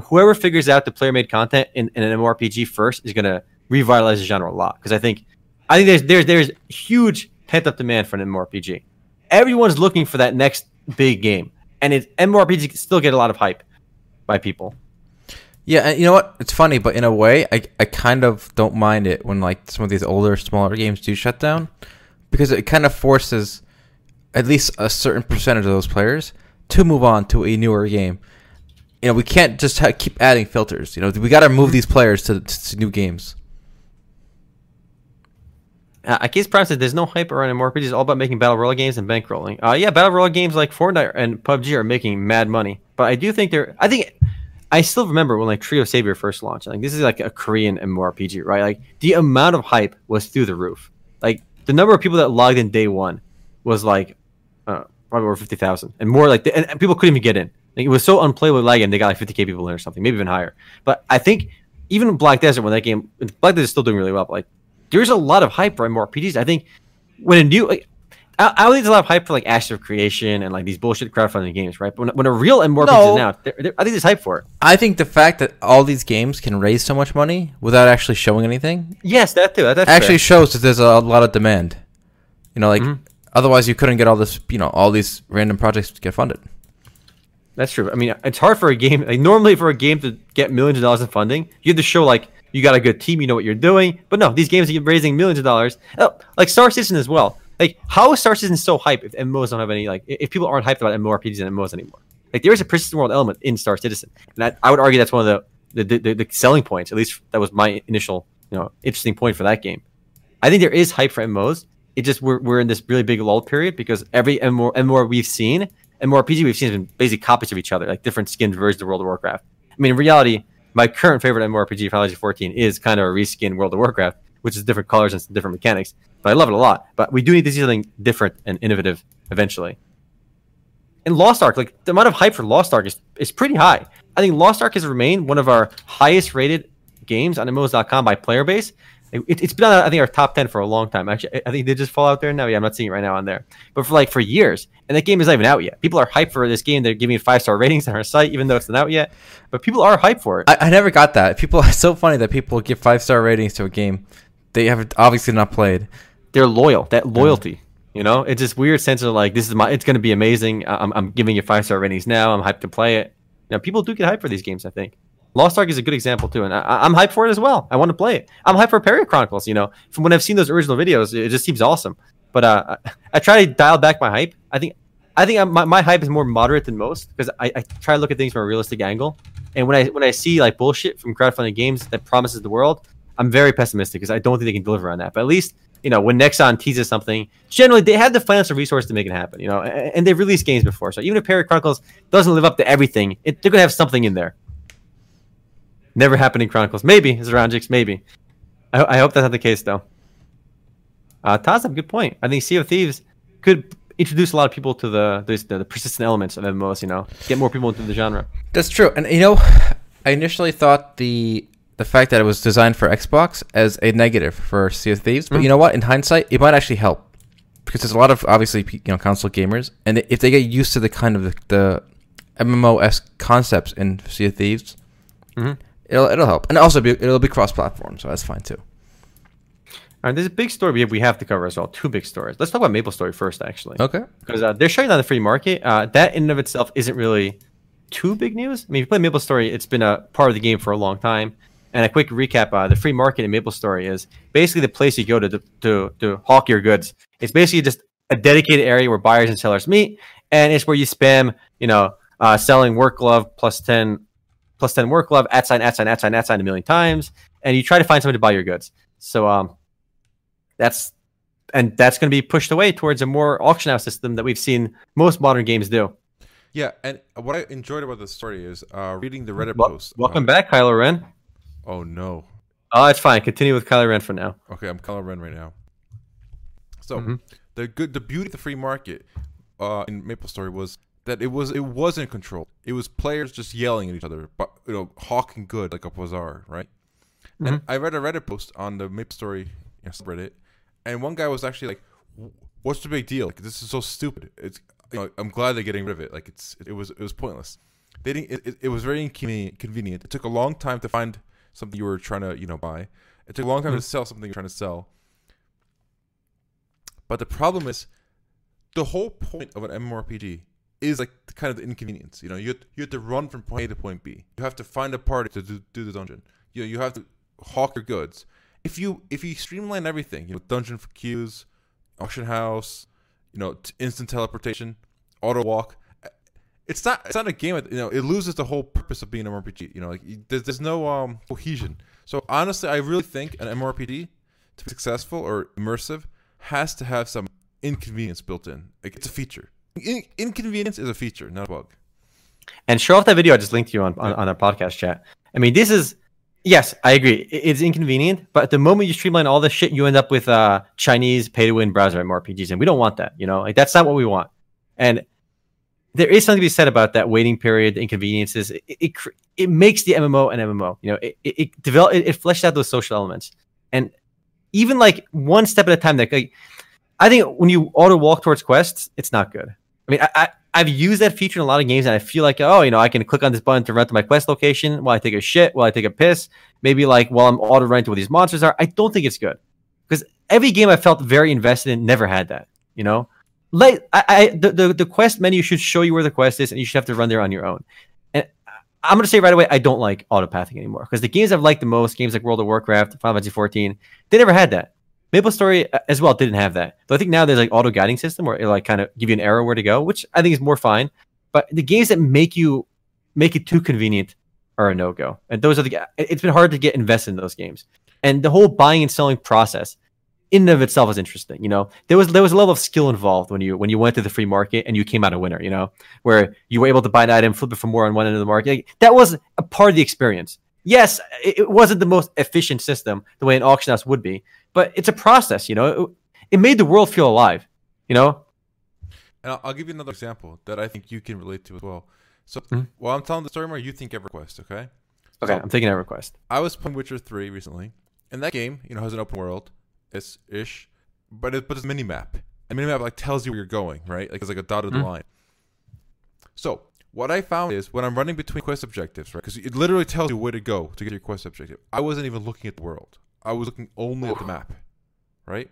whoever figures out the player made content in, in an MMORPG first is going to revitalize the genre a lot. Because I think I think there's there's there's huge pent up demand for an MMORPG. Everyone's looking for that next big game, and it MMORPGs still get a lot of hype by people. Yeah, and you know what? It's funny, but in a way, I I kind of don't mind it when like some of these older, smaller games do shut down, because it kind of forces at least a certain percentage of those players to move on to a newer game. You know, we can't just ha- keep adding filters. You know, we got to move these players to, to new games. Uh, Akis Prime said there's no hype around MMORPGs. It's all about making battle royale games and bankrolling. Uh, yeah, battle royale games like Fortnite and PUBG are making mad money. But I do think they're. I think I still remember when like Tree of Savior first launched. Like this is like a Korean MMORPG, right? Like the amount of hype was through the roof. Like the number of people that logged in day one was like uh, probably over fifty thousand, and more like and and people couldn't even get in. Like, it was so unplayable lagging. They got like fifty k people in or something, maybe even higher. But I think even Black Desert when that game, Black Desert is still doing really well. But like there's a lot of hype for MMORPGs. I think when a new like, I, I don't think there's a lot of hype for like Ashes of Creation and like these bullshit crowdfunding games, right? But when, when a real MMORPG No. is out, there, there- I think there's hype for it. I think the fact that all these games can raise so much money without actually showing anything Yes, that too. That, actually fair. shows that there's a lot of demand. You know, like Mhm. otherwise you couldn't get all this. You know, all these random projects to get funded. That's true. I mean, it's hard for a game. Like normally, for a game to get millions of dollars in funding, you have to show like you got a good team, you know what you're doing. But no, these games are raising millions of dollars. Oh, like Star Citizen as well. Like, how is Star Citizen so hype if MMOs don't have any like if people aren't hyped about MMORPGs and MMOs anymore? Like, there is a persistent world element in Star Citizen, and I, I would argue that's one of the the, the the selling points. At least that was my initial you know interesting point for that game. I think there is hype for MMOs. It just we're, we're in this really big lull period because every MMO, MMO we've seen and more RPG we've seen has been basically copies of each other, like different skinned versions of World of Warcraft. I mean, in reality, my current favorite MMORPG, Final Fantasy 14, is kind of a reskin World of Warcraft, which is different colors and different mechanics. But I love it a lot. But we do need to see something different and innovative eventually. And Lost Ark, like the amount of hype for Lost Ark is, is pretty high. I think Lost Ark has remained one of our highest rated games on MMOs.com by player base. It, has been on, I think, our top ten for a long time. Actually, I think they just fall out there now. Yeah, I'm not seeing it right now on there, but for like for years, and that game is not even out yet. People are hyped for this game. They're giving five star ratings on our site, even though it's not out yet. But people are hyped for it. I, I never got that. People, (laughs) it's so funny that people give five star ratings to a game they have obviously not played. They're loyal. That mm. loyalty. You know, it's this weird sense of like, this is my, it's going to be amazing. I'm, I'm giving you five star ratings now. I'm hyped to play it. Now, people do get hyped for these games. I think Lost Ark is a good example too, and I, am hyped for it as well. I want to play it. I'm hyped for Peria Chronicles. You know, from when I've seen those original videos, it just seems awesome. But uh, I, (laughs) I try to dial back my hype. I think, I think I'm, my, my hype is more moderate than most because I, I try to look at things from a realistic angle. And when I when I see like bullshit from crowdfunding games that promises the world, I'm very pessimistic because I don't think they can deliver on that. But at least you know, when Nexon teases something, generally they have the financial resource to make it happen, you know, and they've released games before. So even if Peria Chronicles doesn't live up to everything, it, they're going to have something in there. Never happening Chronicles. Maybe, Zoranjix, maybe. I, I, hope that's not the case, though. Uh, good point. I think Sea of Thieves could introduce a lot of people to the, the, the persistent elements of MMOs, you know, get more people into the genre. That's true. And, you know, I initially thought the the fact that it was designed for Xbox as a negative for Sea of Thieves. But mm-hmm. you know what? In hindsight, it might actually help because there's a lot of obviously you know console gamers, and if they get used to the kind of the, the MMO esque concepts in Sea of Thieves, mm-hmm. It'll it'll help, and also be, it'll be cross platform, so that's fine too. All right, there's a big story we have, we have to cover as well. Two big stories. Let's talk about Maple Story first, actually. Okay. Because uh, they're shutting down the free market. Uh, that in and of itself isn't really too big news. I mean, if you play Maple Story, it's been a part of the game for a long time. And a quick recap: uh, the free market in MapleStory is basically the place you go to, to to hawk your goods. It's basically just a dedicated area where buyers and sellers meet, and it's where you spam, you know, uh, selling work glove plus ten plus ten work glove at sign at sign at sign at sign a million times, and you try to find somebody to buy your goods. So um, that's and that's going to be pushed away towards a more auction house system that we've seen most modern games do. Yeah, and what I enjoyed about this story is uh, reading the Reddit well, post. Welcome uh, back, Kylo Ren. Oh no. Oh, it's fine. Continue with Kylo Ren for now. Okay, I'm Kylo Ren right now. So mm-hmm. the good, the beauty of the free market uh, in Maple Story was that it was it wasn't controlled. It was players just yelling at each other, but you know, hawking good like a bazaar, right? Mm-hmm. And I read a Reddit post on the Maple Story you know, Reddit, and one guy was actually like, "What's the big deal? Like, this is so stupid. It's you know, I'm glad they're getting rid of it. Like, it's it was it was pointless. They didn't. It, it, it was very inconvenient. It took a long time to find something you were trying to you know buy. It took a long time mm-hmm. to sell something you're trying to sell. But the problem is, the whole point of an MMORPG is like kind of the inconvenience. You know, you you have to run from point A to point B. You have to find a party to do, do the dungeon. You know, you have to hawk your goods. If you if you streamline everything, you know, dungeon for queues, auction house, you know, instant teleportation, auto walk, it's not it's not a game. You know, it loses the whole purpose of being an RPG. You know, like there's, there's no um, cohesion. So honestly, I really think an MMORPG to be successful or immersive has to have some inconvenience built in. Like it's a feature. In- inconvenience is a feature, not a bug. And show off that video I just linked you on, on, on our podcast chat. I mean, this is yes, I agree. It's inconvenient, but at the moment you streamline all this shit, you end up with uh, Chinese pay to win browser and MMORPGs, and we don't want that. You know, like that's not what we want. And there is something to be said about that waiting period, the inconveniences. It, it, it makes the MMO an MMO. You know, it it, it develop it, it fleshed out those social elements, and even like one step at a time. That like, I think when you auto walk towards quests, it's not good. I mean, I, I have used that feature in a lot of games, and I feel like oh, you know, I can click on this button to run to my quest location while I take a shit, while I take a piss, maybe like while I'm auto running to where these monsters are. I don't think it's good because every game I felt very invested in never had that. You know, like I, I the, the, the quest menu should show you where the quest is, and you should have to run there on your own. And I'm gonna say right away, I don't like autopathing anymore because the games I've liked the most, games like World of Warcraft, Final Fantasy 14, they never had that. Maple Story uh, as well didn't have that. But I think now there's like auto guiding system where it like kind of give you an arrow where to go, which I think is more fine. But the games that make you make it too convenient are a no go. And those are the it's been hard to get invested in those games. And the whole buying and selling process in and of itself is interesting. You know, there was there was a level of skill involved when you when you went to the free market and you came out a winner. You know, where you were able to buy an item, flip it for more on one end of the market. Like, that was a part of the experience. Yes, it, wasn't the most efficient system the way an auction house would be, but it's a process. You know, it, it made the world feel alive. You know. And I'll, give you another example that I think you can relate to as well. So Mhm. while I'm telling the story more, you think EverQuest, okay? Okay, So- I'm taking EverQuest. I was playing Witcher 3 recently, and that game, you know, has an open world, it's ish, but it but it's a mini map. A mini map like tells you where you're going, right? Like it's like a dotted Mhm. line. So what I found is when I'm running between quest objectives, right? Because it literally tells you where to go to get your quest objective. I wasn't even looking at the world. I was looking only at the map, right?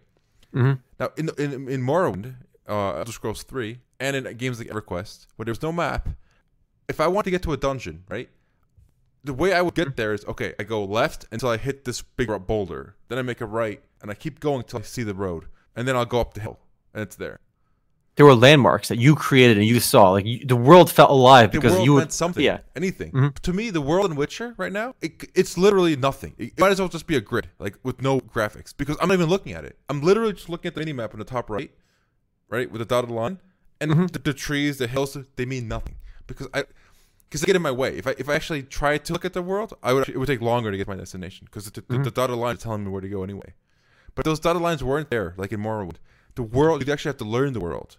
Mhm. Now in in in Morrowind, uh, Elder Scrolls 3, and in games like EverQuest, where there's no map, if I want to get to a dungeon, right? The way I would get there is okay. I go left until I hit this big boulder. Then I make a right, and I keep going until I see the road, and then I'll go up the hill, and it's there. There were landmarks that you created and you saw. Like you, the world felt alive The because you meant would. something, Yeah. anything. Mhm. To me, the world in Witcher right now, it, it's literally nothing. It might as well just be a grid, like with no graphics, because I'm not even looking at it. I'm literally just looking at the mini map in the top right, right with the dotted line, and Mhm. the, the trees, the hills, they mean nothing because I. Because they get in my way. If I if I actually tried to look at the world, I would it would take longer to get to my destination because the, Mhm. the dotted line is telling me where to go anyway. But those dotted lines weren't there, like in Morrowind. The world, you actually have to learn the world.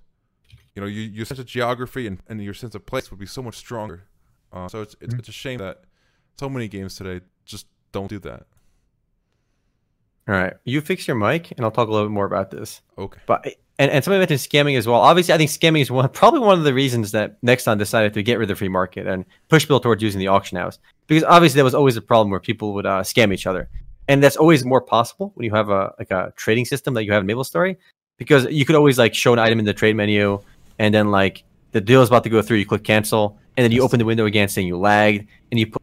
You know, you, your sense of geography and, and your sense of place would be so much stronger. Uh, so it's, it's Mhm. it's a shame that so many games today just don't do that. All right, you fix your mic, and I'll talk a little bit more about this. Okay. But and, and somebody mentioned scamming as well. Obviously, I think scamming is one probably one of the reasons that Nexon decided to get rid of the free market and push people towards using the auction house. Because obviously, there was always a problem where people would uh, scam each other, and that's always more possible when you have a like a trading system that you have in MapleStory, because you could always like show an item in the trade menu, and then like the deal is about to go through, you click cancel, and then you open the window again saying you lagged, and you put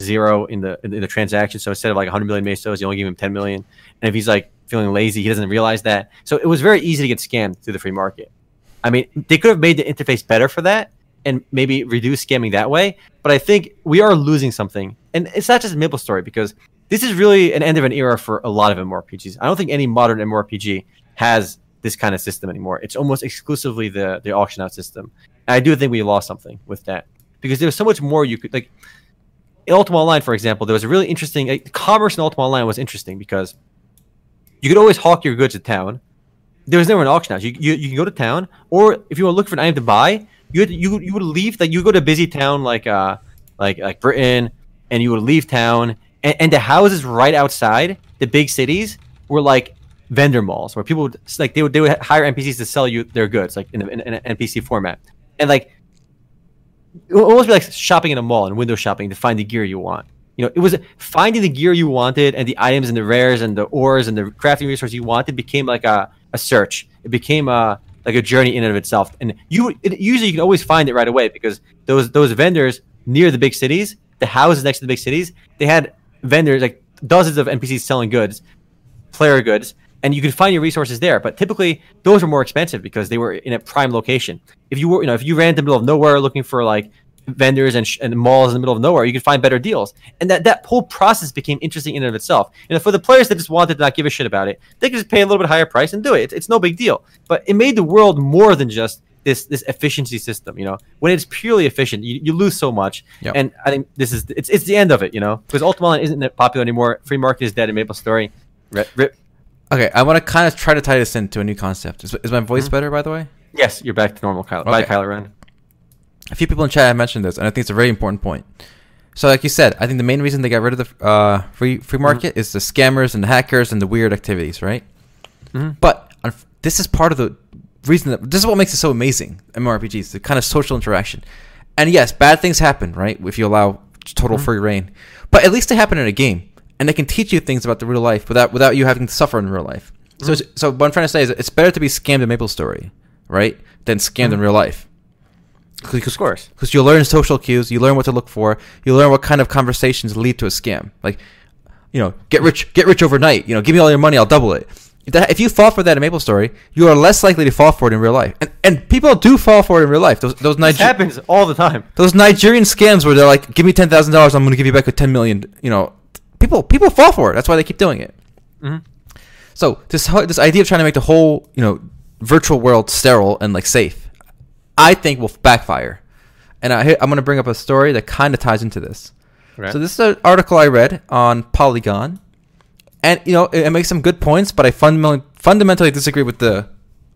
zero in the in the transaction. So instead of like 100 million mesos, you only give him 10 million. And if he's like feeling lazy, he doesn't realize that. So it was very easy to get scammed through the free market. I mean, they could have made the interface better for that and maybe reduce scamming that way. But I think we are losing something, and it's not just Maple Story because this is really an end of an era for a lot of MMORPGs. I don't think any modern MMORPG has this kind of system anymore. It's almost exclusively the the auction out system. And I do think we lost something with that because there was so much more you could like in Ultima Online, for example, there was a really interesting like, commerce in Ultima Online was interesting because you could always hawk your goods at town. There was never an auction house. You, you, you can go to town, or if you want to look for an item to buy, you had, you you would leave like you go to a busy town like uh like like Britain, and you would leave town, and, and the houses right outside the big cities were like vendor malls where people would like they would they would hire NPCs to sell you their goods like in, a, in an NPC format, and like it would almost be like shopping in a mall and window shopping to find the gear you want. You know, it was finding the gear you wanted and the items and the rares and the ores and the crafting resources you wanted became like a, a search. It became a like a journey in and of itself. And you it, usually you can always find it right away because those those vendors near the big cities, the houses next to the big cities, they had vendors like dozens of NPCs selling goods, player goods, and you could find your resources there. But typically, those are more expensive because they were in a prime location. If you were, you know, if you ran to the middle of nowhere looking for like vendors and, sh- and malls in the middle of nowhere, you could find better deals. And that that whole process became interesting in and of itself. And for the players that just wanted to not give a shit about it, they could just pay a little bit higher price and do it. It's, it's no big deal. But it made the world more than just this this efficiency system. You know, when it's purely efficient, you, you lose so much. Yep. And I think this is it's it's the end of it. You know, because Ultima Online isn't that popular anymore. Free market is dead in Maple Story. Rip, rip. Okay, I want to kind of try to tie this into a new concept. Is, is my voice Mhm. better, by the way? Yes, you're back to normal, Kyler. Bye, Okay. Kyler Ren. A few people in chat have mentioned this, and I think it's a very important point. So, like you said, I think the main reason they got rid of the uh, free free market is the scammers and the hackers and the weird activities, right? Mhm. But unf- this is part of the reason that this is what makes it so amazing. MMORPGs, the kind of social interaction. And yes, bad things happen, right? If you allow total Mhm. free reign, but at least they happen in a game, and they can teach you things about the real life without without you having to suffer in real life. So, it's, so what I'm trying to say is, it's better to be scammed in Maple Story, right, than scammed in Mhm. real life. Of course. Because you learn social cues, you learn what to look for, you learn what kind of conversations lead to a scam. Like, you know, get rich, get rich overnight. You know, give me all your money, I'll double it. If, that, if you fall for that in Maple Story, you are less likely to fall for it in real life. And, and people do fall for it in real life. Those those, Niger- happens all the time. those Nigerian scams where they're like, give me ten thousand dollars, I'm going to give you back a ten million. You know, people people fall for it. That's why they keep doing it. Mhm. So this this idea of trying to make the whole you know virtual world sterile and like safe, I think will backfire. And I, I'm going to bring up a story that kind of ties into this. Right. So this is an article I read on Polygon, and you know it, it makes some good points, but I fundamentally fundamentally disagree with the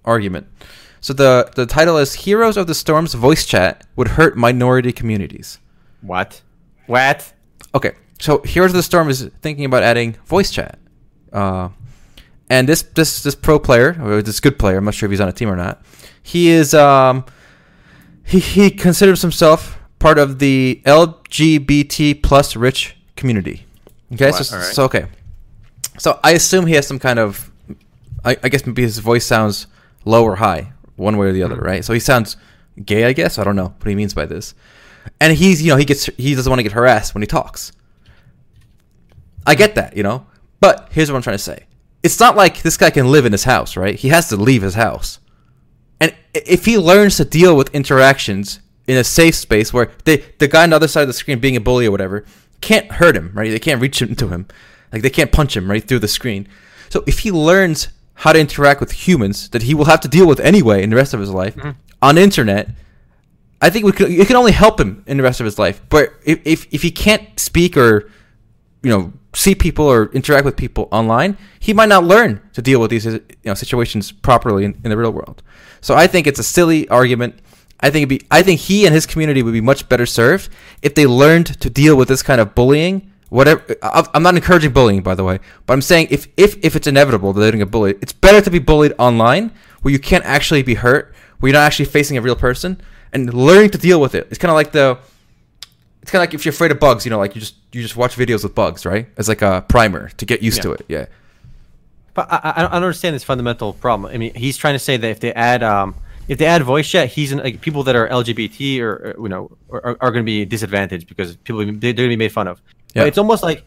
argument. So the the title is Heroes of the Storm's voice chat would hurt minority communities. What? What? Okay, so here's the Storm is thinking about adding voice chat. Uh, and this this this pro player, or this good player, I'm not sure if he's on a team or not. He is um he he considers himself part of the LGBT plus rich community. Okay, so, Alright. so okay, so I assume he has some kind of, I, I guess maybe his voice sounds low or high, one way or the other, Mm-hmm. right? So he sounds gay, I guess. I don't know what he means by this, and he's you know he gets he doesn't want to get harassed when he talks. I get that, you know, but here's what I'm trying to say: it's not like this guy can live in his house, right? He has to leave his house. And if he learns to deal with interactions in a safe space where they, the guy on the other side of the screen being a bully or whatever can't hurt him, right? They can't reach into (laughs) him. Like they can't punch him right through the screen. So if he learns how to interact with humans that he will have to deal with anyway in the rest of his life mm-hmm. on internet, I think we could, it can only help him in the rest of his life. But if, if, if he can't speak or, you know, see people or interact with people online, he might not learn to deal with these uh, you know situations properly in, in the real world. So I think it's a silly argument. I think be I think he and his community would be much better served if they learned to deal with this kind of bullying. Whatever uh, I- I'm not encouraging bullying, by the way, but I'm saying if if if it's inevitable that they're going to get bullied, it's better to be bullied online where you can't actually be hurt, where you're not actually facing a real person, and learning to deal with it. It's kind of like the it's kind of like if you're afraid of bugs, you know, like you just you just watch videos with bugs, right? As like a primer to get used Yeah. to it. Yeah. But I, I I don't understand this fundamental problem. I mean, he's trying to say that if they add um, if they add voice chat, he's in, like people that are LGBT or, or, you know are, are going to be disadvantaged because people they're going to be made fun of. Yeah. But it's almost like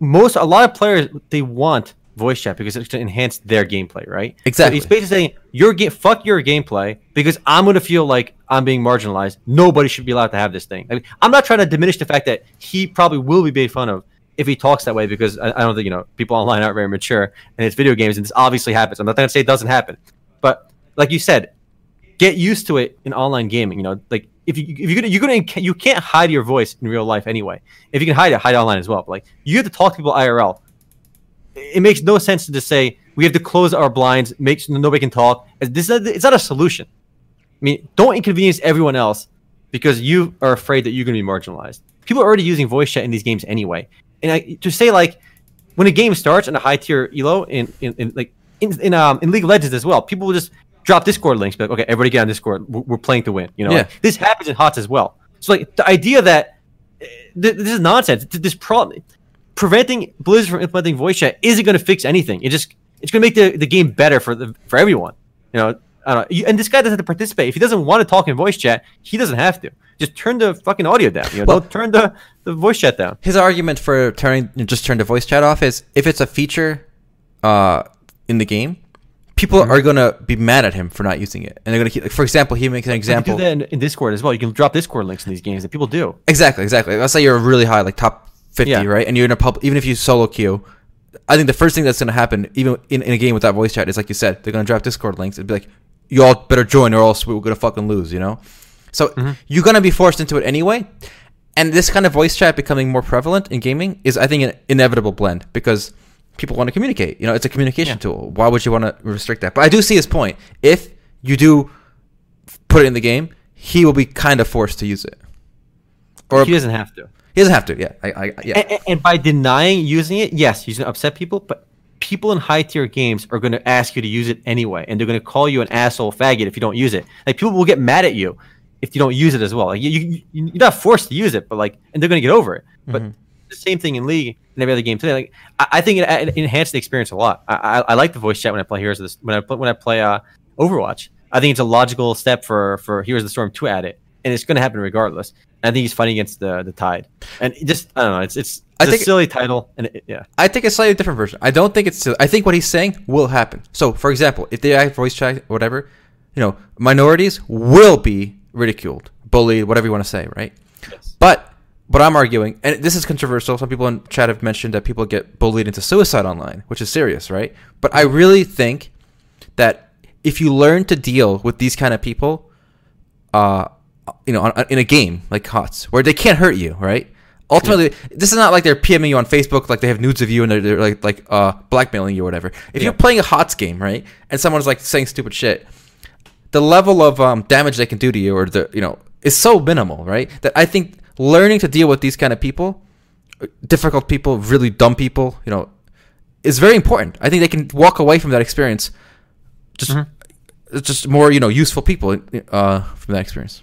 most a lot of players they want voice chat because it's to enhance their gameplay, right? So Exactly. he's basically saying your game, fuck your gameplay because I'm going to feel like I'm being marginalized. Nobody should be allowed to have this thing. I mean, I'm not trying to diminish the fact that he probably will be made fun of if he talks that way because I, I don't think you know people online aren't very mature and it's video games and this obviously happens. I'm not going to say it doesn't happen, but like you said, get used to it in online gaming. You know, like if you if you're gonna you're gonna you can't hide your voice in real life anyway. If you can hide it, hide it online as well. But like you have to talk to people IRL. It makes no sense to just say we have to close our blinds, make sure nobody can talk. This is it's not a solution. I mean, don't inconvenience everyone else because you are afraid that you're going to be marginalized. People are already using voice chat in these games anyway. And I, to say like when a game starts in a high tier elo in, in, in like in, in um in League of Legends as well, people will just drop Discord links, be like, okay, everybody get on Discord. We're, we're playing to win. You know, Yeah. like, this happens in HOTS as well. So like the idea that uh, th- this is nonsense. Th- This problem preventing Blizzard from implementing voice chat isn't going to fix anything. It just it's going to make the, the game better for the for everyone. You know, I don't know. And this guy doesn't have to participate. If he doesn't want to talk in voice chat, he doesn't have to. Just turn the fucking audio down. You know, Well- don't turn the, the voice chat down. His argument for turning just turn the voice chat off is if it's a feature uh, in the game, people Mm-hmm. are gonna be mad at him for not using it, and they're gonna keep. Like, for example, he makes an You example. can do that in, in Discord as well. You can drop Discord links in these games that people do. Exactly, exactly. Let's say you're really high, like top fifty, Yeah. right? And you're in a pub, even if you solo queue. I think the first thing that's going to happen, even in, in a game without voice chat, is like you said, they're going to drop Discord links and be like, "You all better join, or else we're going to fucking lose," you know. So Mm-hmm. you're going to be forced into it anyway. And this kind of voice chat becoming more prevalent in gaming is, I think, an inevitable blend because people want to communicate. You know, it's a communication tool. Why would you want to restrict that? But I do see his point. If you do put it in the game, he will be kind of forced to use it. Or he doesn't have to. He doesn't have to. Yeah, I, I yeah. And, and by denying using it, yes, he's going to upset people, but people in high tier games are going to ask you to use it anyway, and they're going to call you an asshole faggot if you don't use it. Like people will get mad at you if you don't use it as well. Like you, you you're not forced to use it, but like, and they're going to get over it. But the same thing in League and every other game today. Like I, I think it, it enhanced the experience a lot. I, I, I like the voice chat when I play Heroes of the when I play, when I play uh, Overwatch. I think it's a logical step for for Heroes of the Storm to add it, and it's going to happen regardless. And I think he's fighting against the the tide, and just I don't know. It's it's, I think- a silly title, and it, yeah. I think a slightly different version. I don't think it's. I think what he's saying will happen. So, for example, if they add voice chat, whatever, you know, minorities will be ridiculed, bullied, whatever you want to say, right? Yes. But what I'm arguing, and this is controversial. Some people in chat have mentioned that people get bullied into suicide online, which is serious, right? But I really think that if you learn to deal with these kind of people, uh, you know, on, in a game like HOTS, where they can't hurt you, right? Ultimately, this is not like they're PMing you on Facebook, like they have nudes of you and they're, they're like like uh, blackmailing you or whatever. If you're playing a HOTS game, right, and someone's like saying stupid shit, the level of um, damage they can do to you, or the you know, is so minimal, right? That I think learning to deal with these kind of people, uh, difficult people, really dumb people, you know, is very important. I think they can walk away from that experience just just more you know useful people uh, from that experience.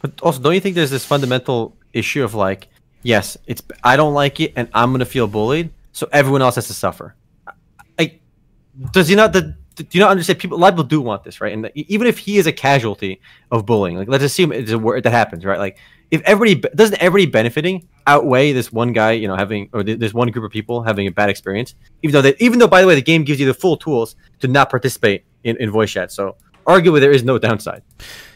But also, don't you think there's this fundamental issue of like, yes, it's I don't like it, and I'm gonna feel bullied, so everyone else has to suffer. Like, does he not? The, do you not understand? People, a lot of people do want this, right? And even if he is a casualty of bullying, like let's assume it's a word that happens, right? Like, if everybody doesn't everybody benefiting outweigh this one guy, you know, having or th- this one group of people having a bad experience, even though that even though by the way the game gives you the full tools to not participate in, in voice chat, so arguably there is no downside.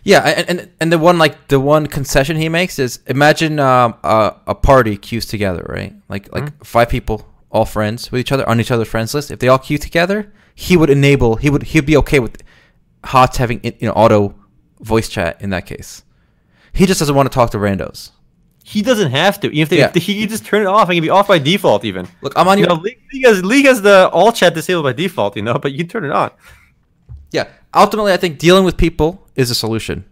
Yeah, and, and and the one like the one concession he makes is imagine um, a, a party queues together, right? Like like five people, all friends with each other on each other's friends list. If they all queue together, he would enable. He would he'd be okay with HOTS having you know auto voice chat in that case. He just doesn't want to talk to randos. He doesn't have to. If they, Yeah. he can just turn it off. It can be off by default. Even Look, I'm on you your know, League, League has League has the all chat disabled by default. You know, but you can turn it on. Yeah. Ultimately, I think dealing with people is a solution.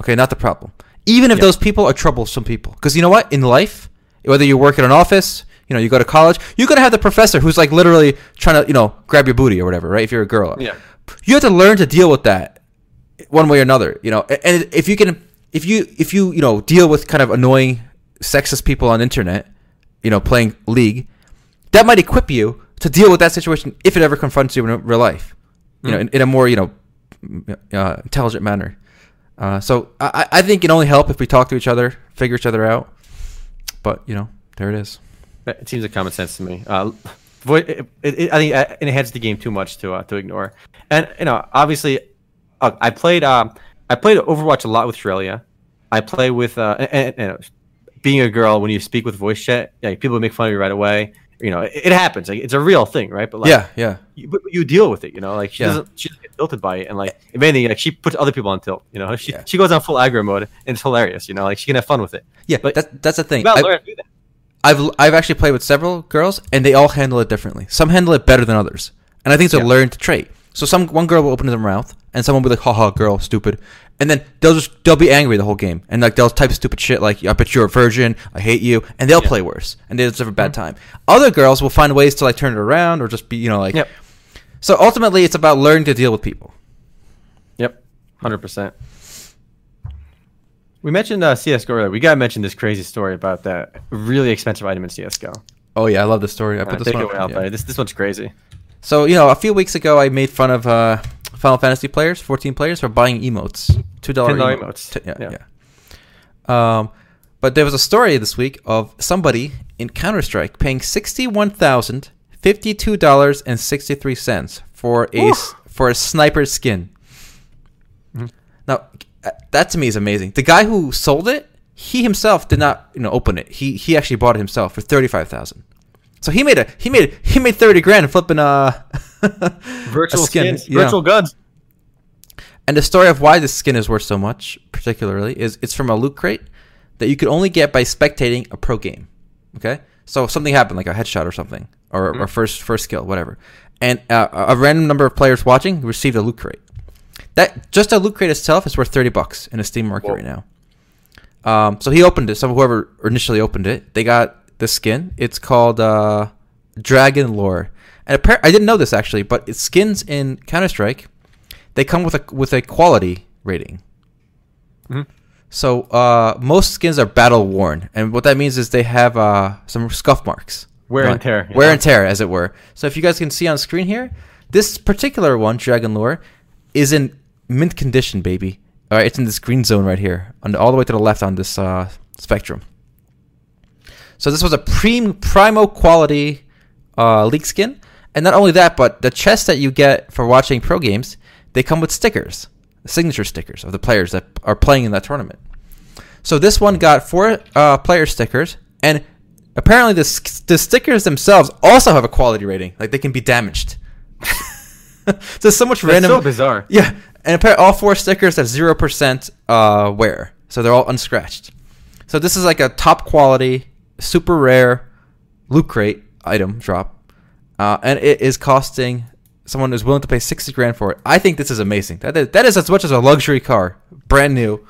Okay, not the problem. Even if Yeah. those people are troublesome people, because you know what? In life, whether you work in an office, you know, you go to college, you're gonna have the professor who's like literally trying to, you know, grab your booty or whatever, right? If you're a girl, Yeah. you have to learn to deal with that one way or another. You know, and if you can, if you if you you know deal with kind of annoying, sexist people on the internet, you know, playing League, that might equip you to deal with that situation if it ever confronts you in real life. You know, in, in a more you know uh, intelligent manner. Uh, so I, I think it only help if we talk to each other, figure each other out. But you know, there it is. It seems like common sense to me. Uh, it, it, I think uh, it enhances the game too much to uh, to ignore. And you know, obviously, uh, I played um, I played Overwatch a lot with Shrelia. I play with uh, and, and, and being a girl when you speak with voice chat, like people make fun of you right away. You know, it, it happens. Like, it's a real thing, right? But like, yeah, yeah, you, but you deal with it. You know, like she Yeah. doesn't she doesn't get tilted by it, and like if anything, like she puts other people on tilt. You know, she Yeah. she goes on full aggro mode, and it's hilarious. You know, like she can have fun with it. yeah. But- that's that's the thing. I- learn to do that. I've I've actually played with several girls, and they all handle it differently. Some handle it better than others, and I think it's a Yeah. learned trait. So some one girl will open their mouth, and someone will be like, "Ha ha, girl, stupid," and then they'll just they'll be angry the whole game, and like they'll type stupid shit like, "I bet you're a virgin," "I hate you," and they'll Yeah. play worse, and they'll just have a bad time. Other girls will find ways to like turn it around or just be you know like. Yep. So ultimately, it's about learning to deal with people. Yep, hundred percent. We mentioned uh, CS:GO earlier. We gotta mention this crazy story about that really expensive item in CS:GO. Oh yeah, I love this story. I Uh, put this take one. it up, away, Alpay. yeah. This this one's crazy. So you know, a few weeks ago, I made fun of uh, Final Fantasy players, fourteen players, for buying emotes, two dollar $10 emotes. T- yeah, Yeah. yeah. Um, but there was a story this week of somebody in Counter Strike paying sixty one thousand fifty two dollars and sixty three cents for a for a sniper skin. Mm-hmm. Now, uh, that to me is amazing. The guy who sold it, he himself did not, you know, open it. He he actually bought it himself for thirty five thousand. So he made a he made he made thirty grand flipping uh (laughs) (laughs) Virtual skin, skins, yeah. virtual guns. And the story of why this skin is worth so much, particularly, is it's from a loot crate that you could only get by spectating a pro game. Okay, so if something happened, like a headshot or something, or, or first first kill, whatever, and uh, a random number of players watching received a loot crate. That just a loot crate itself is worth thirty bucks in a Steam market Whoa. right now. Um, so he opened it. So whoever initially opened it, they got the skin. It's called uh, Dragon Lore, and appar- I didn't know this actually, but skins in Counter Strike. They come with a with a quality rating. Mhm. So uh, most skins are battle worn, and what that means is they have uh, some scuff marks, Wear and tear, wear and tear, as it were. So if you guys can see on screen here, this particular one, Dragon Lore, is in mint condition, baby. All right, it's in this green zone right here, on the, all the way to the left on this uh, spectrum. So this was a prim, primo quality uh, leak skin, and not only that, but the chests that you get for watching pro games, they come with stickers, signature stickers of the players that are playing in that tournament. So this one got four uh, player stickers, and apparently the the stickers themselves also have a quality rating, like they can be damaged. (laughs) There's so much That's random. so bizarre. (laughs) Yeah, and apparently all four stickers have zero percent uh, wear, so they're all unscratched. So this is like a top quality, super rare loot crate item drop, uh, and it is costing someone who's willing to pay sixty grand for it. I think this is amazing. That is, that is as much as a luxury car, brand new.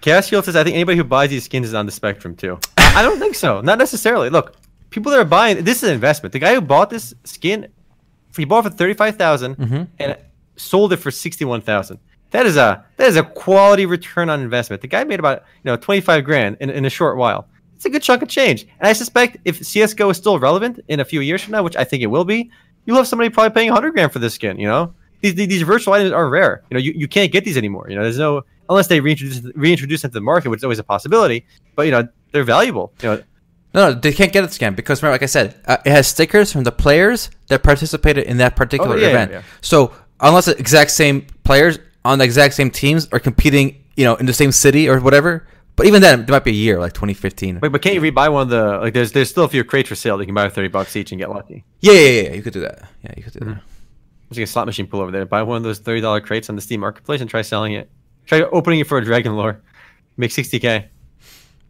Chaos Shield says, I think anybody who buys these skins is on the spectrum too. I don't think so. Not necessarily. Look, people that are buying this is an investment. The guy who bought this skin, he bought it for thirty five Mhm. and sold it for sixty one thousand. That is a that is a quality return on investment. The guy made about you know twenty five grand in, in a short while. It's a good chunk of change. And I suspect if CS:GO is still relevant in a few years from now, which I think it will be, you'll have somebody probably paying hundred grand for this skin. You know, these these these virtual items are rare. You know, you, you can't get these anymore. You know, there's no unless they reintroduce reintroduce them to the market, which is always a possibility. But you know, they're valuable. You know, No, no, they can't get it scanned because remember, like I said, uh, it has stickers from the players that participated in that particular Oh, yeah, event. yeah, yeah. So unless the exact same players on the exact same teams are competing, you know, in the same city or whatever. But even then, it might be a year, like 2015. Wait, but can't you rebuy one of the like? There's there's still a few crates for sale. that You can buy for thirty bucks each and get lucky. Yeah, yeah, yeah. You could do that. Yeah, you could do that. There's like a slot machine pull over there. Buy one of those thirty dollar crates on the Steam Marketplace and try selling it. Try opening it for a Dragon Lore. Make sixty k.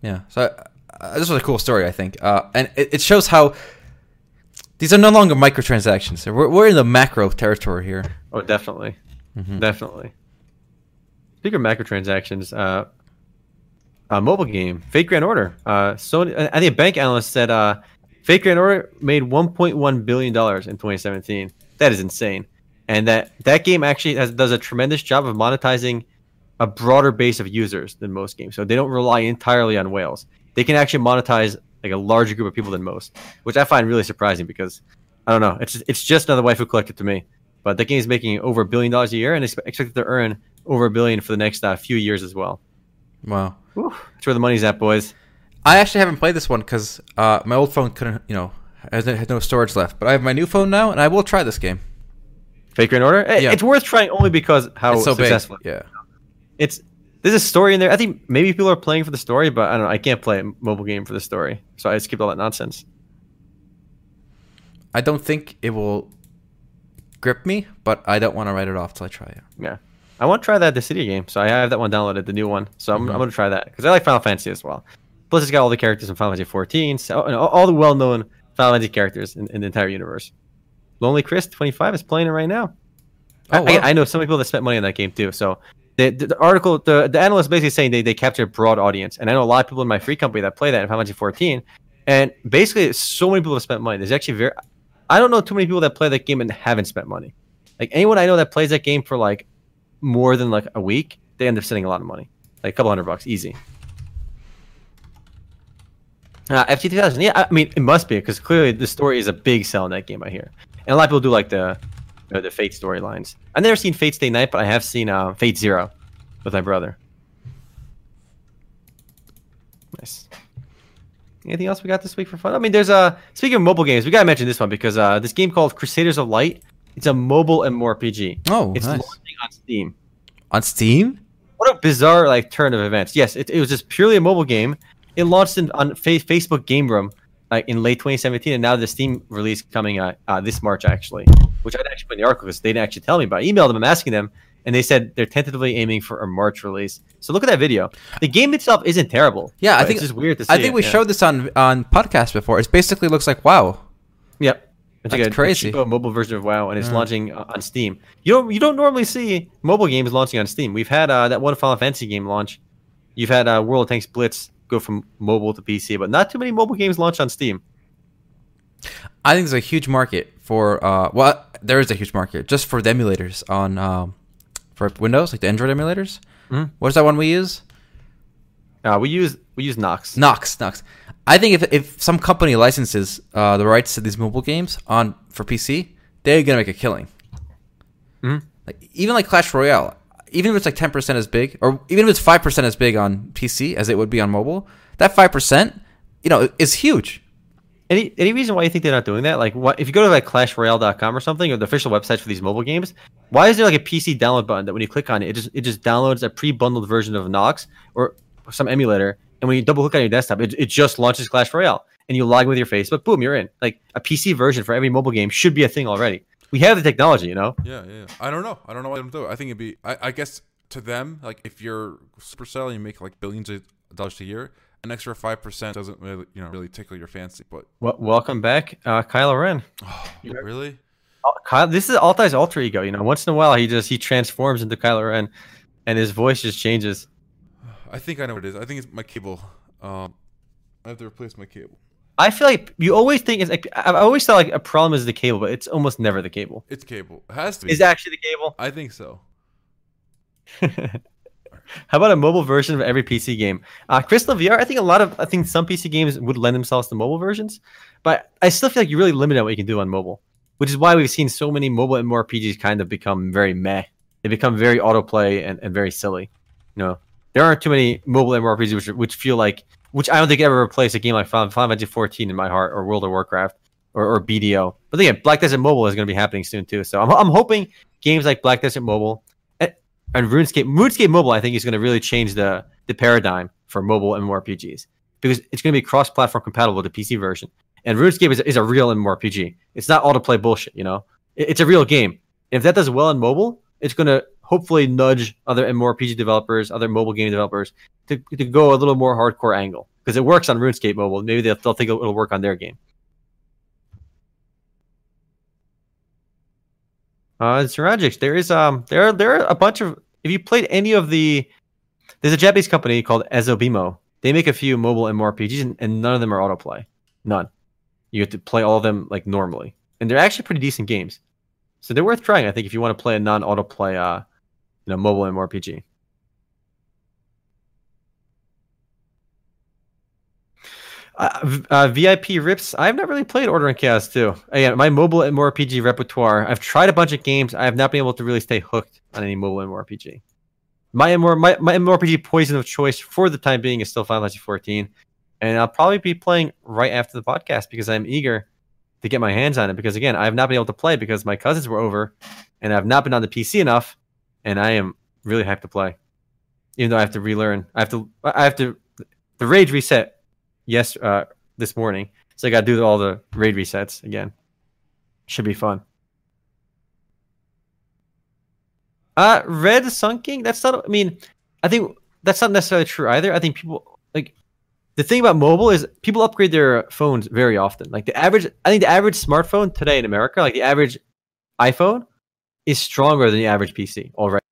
Yeah. So uh, this was a cool story, I think, uh, and it, it shows how these are no longer microtransactions. We're, we're in the macro territory here. Oh, definitely, Mhm. definitely. Speaking of microtransactions, uh, a mobile game, Fate Grand Order. Uh, Sony, I think a bank analyst said, uh, Fate Grand Order made 1.1 billion dollars in 2017. That is insane, and that that game actually has, does a tremendous job of monetizing a broader base of users than most games. So they don't rely entirely on whales. They can actually monetize like a larger group of people than most, which I find really surprising because I don't know. It's it's just another waifu collector to me. But the game is making over a billion dollars a year and expected to earn over a billion for the next uh, few years as well. Wow. Whew, that's where the money's at, boys. I actually haven't played this one because uh, my old phone couldn't, you know, has- had no storage left. But I have my new phone now, and I will try this game. Fate Grand Order. Eh, Yeah. It's worth trying only because how it's so successful. big. Yeah. It's there's a story in there. I think maybe people are playing for the story, but I don't know. I can't play a mobile game for the story, so I skipped all that nonsense. I don't think it will grip me, but I don't want to write it off till I try it. Yeah, I want to try that Dissidia game, so I have that one downloaded, the new one. So I'm, Mhm. I'm gonna try that because I like Final Fantasy as well. Plus, it's got all the characters from Final Fantasy 14, so all, the well-known Final Fantasy characters in, in the entire universe. Lonely Chris 25 is playing it right now. Oh, I, wow. I, I know some people that spent money on that game too. So the, the, the article, the, the analyst basically saying they, they capture a broad audience. And I know a lot of people in my free company that play that in Final Fantasy 14. And basically, so many people have spent money. There's actually very, I don't know too many people that play that game and haven't spent money. Like anyone I know that plays that game for like more than like a week, they end up spending a lot of money, like a couple hundred bucks, easy. Uh, FT 2000, yeah, I mean, it must be because clearly the story is a big sell in that game. I hear, and a lot of people do like the uh, the Fate storylines. I've never seen Fate Stay Night, but I have seen uh, Fate Zero with my brother. Nice. Anything else we got this week for fun? I mean, there's a speaking of mobile games, we gotta mention this one because uh, this game called Crusaders of Light. It's a mobile MMORPG. Oh, it's nice. On Steam. On Steam? What a bizarre like turn of events. Yes, it, it was just purely a mobile game. It launched in, on fa- Facebook Game Room uh, in late 2017, and now the Steam release coming uh, uh, this March actually, which I didn't actually put in the article because they didn't actually tell me. But I emailed them, I'm asking them, and they said they're tentatively aiming for a March release. So look at that video. The game itself isn't terrible. Yeah, I think it's just weird to see. I think it, we yeah. showed this on on podcast before. It basically looks like WoW. Yep. It's like That's a, crazy. a mobile version of WoW, and it's Yeah. launching on Steam. You don't you don't normally see mobile games launching on Steam. We've had uh, that one Final Fantasy game launch. You've had uh, World of Tanks Blitz go from mobile to PC, but not too many mobile games launch on Steam. I think there's a huge market for uh well there is a huge market just for the emulators on um for Windows, like the Android emulators. Mhm. What's that one we use? Uh, we use we use Nox. Nox, Nox. I think if if some company licenses uh, the rights to these mobile games on for PC, they're gonna make a killing. Mhm. Like even like Clash Royale, even if it's like ten percent as big, or even if it's five percent as big on PC as it would be on mobile, that five percent, you know, is huge. Any any reason why you think they're not doing that? Like, what if you go to like ClashRoyale.com or something, or the official websites for these mobile games? Why is there like a PC download button that when you click on it, it just it just downloads a pre-bundled version of Nox or some emulator, and when you double click on your desktop, it, it just launches Clash Royale, and you log in with your Facebook, boom, you're in. Like a PC version for every mobile game should be a thing already. We have the technology, you know. Yeah, yeah, yeah. I don't know. I don't know why they don't do it. I think it'd be. I, I guess to them, like if you're Supercell and you make like billions of dollars a year, an extra five percent doesn't really, you know, really tickle your fancy. But Well, welcome back, uh, Kylo Ren. really, Kyle, this is Altai's alter ego. You know, once in a while he just he transforms into Kylo Ren, and his voice just changes. I think I know what it is. I think it's my cable. Um, I have to replace my cable. I feel like you always think it's like I always thought like a problem is the cable, but it's almost never the cable. It's cable. It has to be. Is actually the cable. I think so. (laughs) How about a mobile version of every PC game? Uh, Crystal VR, I think a lot of, I think some PC games would lend themselves to mobile versions, but I still feel like you're really limited on what you can do on mobile, which is why we've seen so many mobile MMORPGs kind of become very meh. They become very autoplay and, and very silly. You know, there aren't too many mobile MMORPGs which, which feel like, which I don't think ever replace a game like Final Final Fantasy 14 in my heart or World of Warcraft or, or BDO. But again, Black Desert Mobile is going to be happening soon too. So I'm, I'm hoping games like Black Desert Mobile and RuneScape, RuneScape Mobile, I think is going to really change the the paradigm for mobile MMORPGs because it's going to be cross-platform compatible with the PC version. And RuneScape is, is a real MMORPG. It's not autoplay bullshit, you know. It, it's a real game. And if that does well in mobile, it's going to hopefully nudge other MMORPG developers, other mobile game developers to, to go a little more hardcore angle because it works on RuneScape Mobile. Maybe they'll, they'll think it'll work on their game. Uh, Siragic, there is um there there are a bunch of if you played any of the there's a Japanese company called Asobimo. They make a few mobile MMORPGs and, and none of them are autoplay. None. You have to play all of them like normally. And they're actually pretty decent games. So they're worth trying, I think, if you want to play a non autoplay uh you know mobile MMORPG. Uh, uh, VIP Rips. I've not really played Order and Chaos 2. Again, my mobile MMORPG repertoire. I've tried a bunch of games. I have not been able to really stay hooked on any mobile MMORPG. My MMOR, my, my MMORPG poison of choice for the time being is still Final Fantasy 14, and I'll probably be playing right after the podcast because I'm eager to get my hands on it. Because again, I have not been able to play because my cousins were over, and I've not been on the PC enough, and I am really hyped to play. Even though I have to relearn, I have to, I have to, the raid reset yes uh, this morning. So I got to do all the raid resets again. Should be fun. Uh, red sunking. That's not. I mean, I think that's not necessarily true either. I think people like the thing about mobile is people upgrade their phones very often. Like the average, I think the average smartphone today in America, like the average iPhone, is stronger than the average PC already.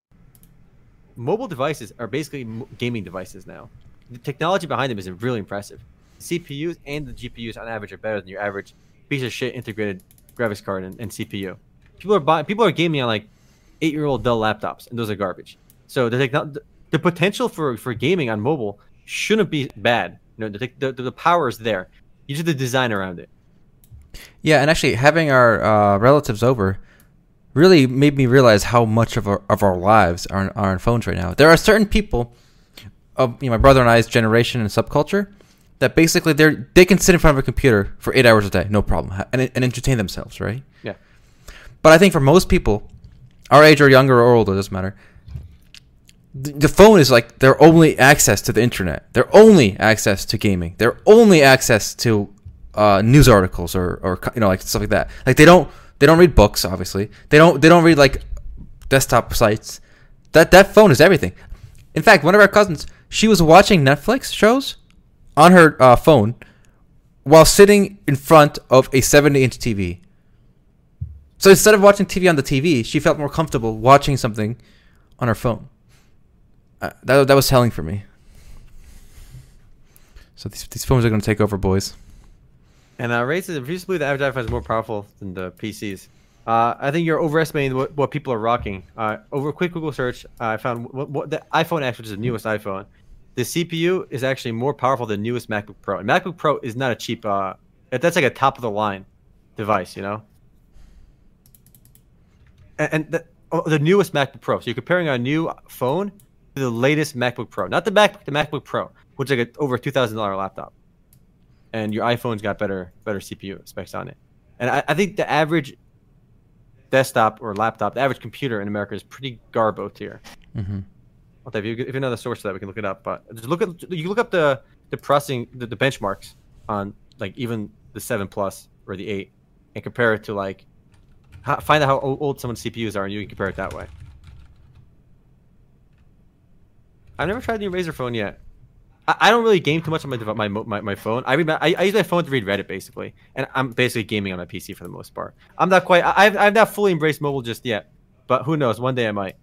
Mobile devices are basically gaming devices now. The technology behind them is really impressive. CPUs and the GPUs on average are better than your average piece of shit integrated graphics card and, and CPU. People are buying, people are gaming on like eight year old Dell laptops, and those are garbage. So the techno- the potential for for gaming on mobile shouldn't be bad. You know, the the, the, the power is there. You just have to design around it. Yeah, and actually having our uh, relatives over really made me realize how much of our of our lives are on, are on phones right now. There are certain people of you know, my brother and I's generation and subculture that basically they're they can sit in front of a computer for eight hours a day, no problem, and, and entertain themselves, right? Yeah. But I think for most people, our age or younger or older, doesn't matter. The, the phone is like their only access to the internet. Their only access to gaming. Their only access to uh, news articles or, or you know like stuff like that. Like they don't they don't read books. Obviously, they don't they don't read like desktop sites. That that phone is everything. In fact, one of our cousins, she was watching Netflix shows on her uh, phone while sitting in front of a 70 inch TV. So instead of watching TV on the TV, she felt more comfortable watching something on her phone. Uh, that, that was telling for me. So these, these phones are going to take over, boys. And uh, rates if you just believe the average iPhone is more powerful than the PCs. Uh, I think you're overestimating what, what people are rocking. Uh, over a quick Google search, I found what, what the iPhone X, which is the newest iPhone. The CPU is actually more powerful than the newest MacBook Pro. And MacBook Pro is not a cheap. Uh, that's like a top of the line device, you know. And, and the, oh, the newest MacBook Pro. So you're comparing a new phone to the latest MacBook Pro, not the MacBook, the MacBook Pro, which is like a, over two thousand dollar laptop and your iPhone's got better better CPU specs on it. And I, I think the average desktop or laptop, the average computer in America is pretty garbo tier. Mm-hmm. Okay, if you, if you know the source of that, we can look it up. But just look at you look up the the pressing the, the benchmarks on like even the seven plus or the eight, and compare it to like how, find out how old someone's CPUs are, and you can compare it that way. I've never tried the new Razer phone yet. I, don't really game too much on my my my, my phone. I read my, I, I use my phone to read Reddit basically, and I'm basically gaming on my PC for the most part. I'm not quite. I, I've I've not fully embraced mobile just yet, but who knows? One day I might.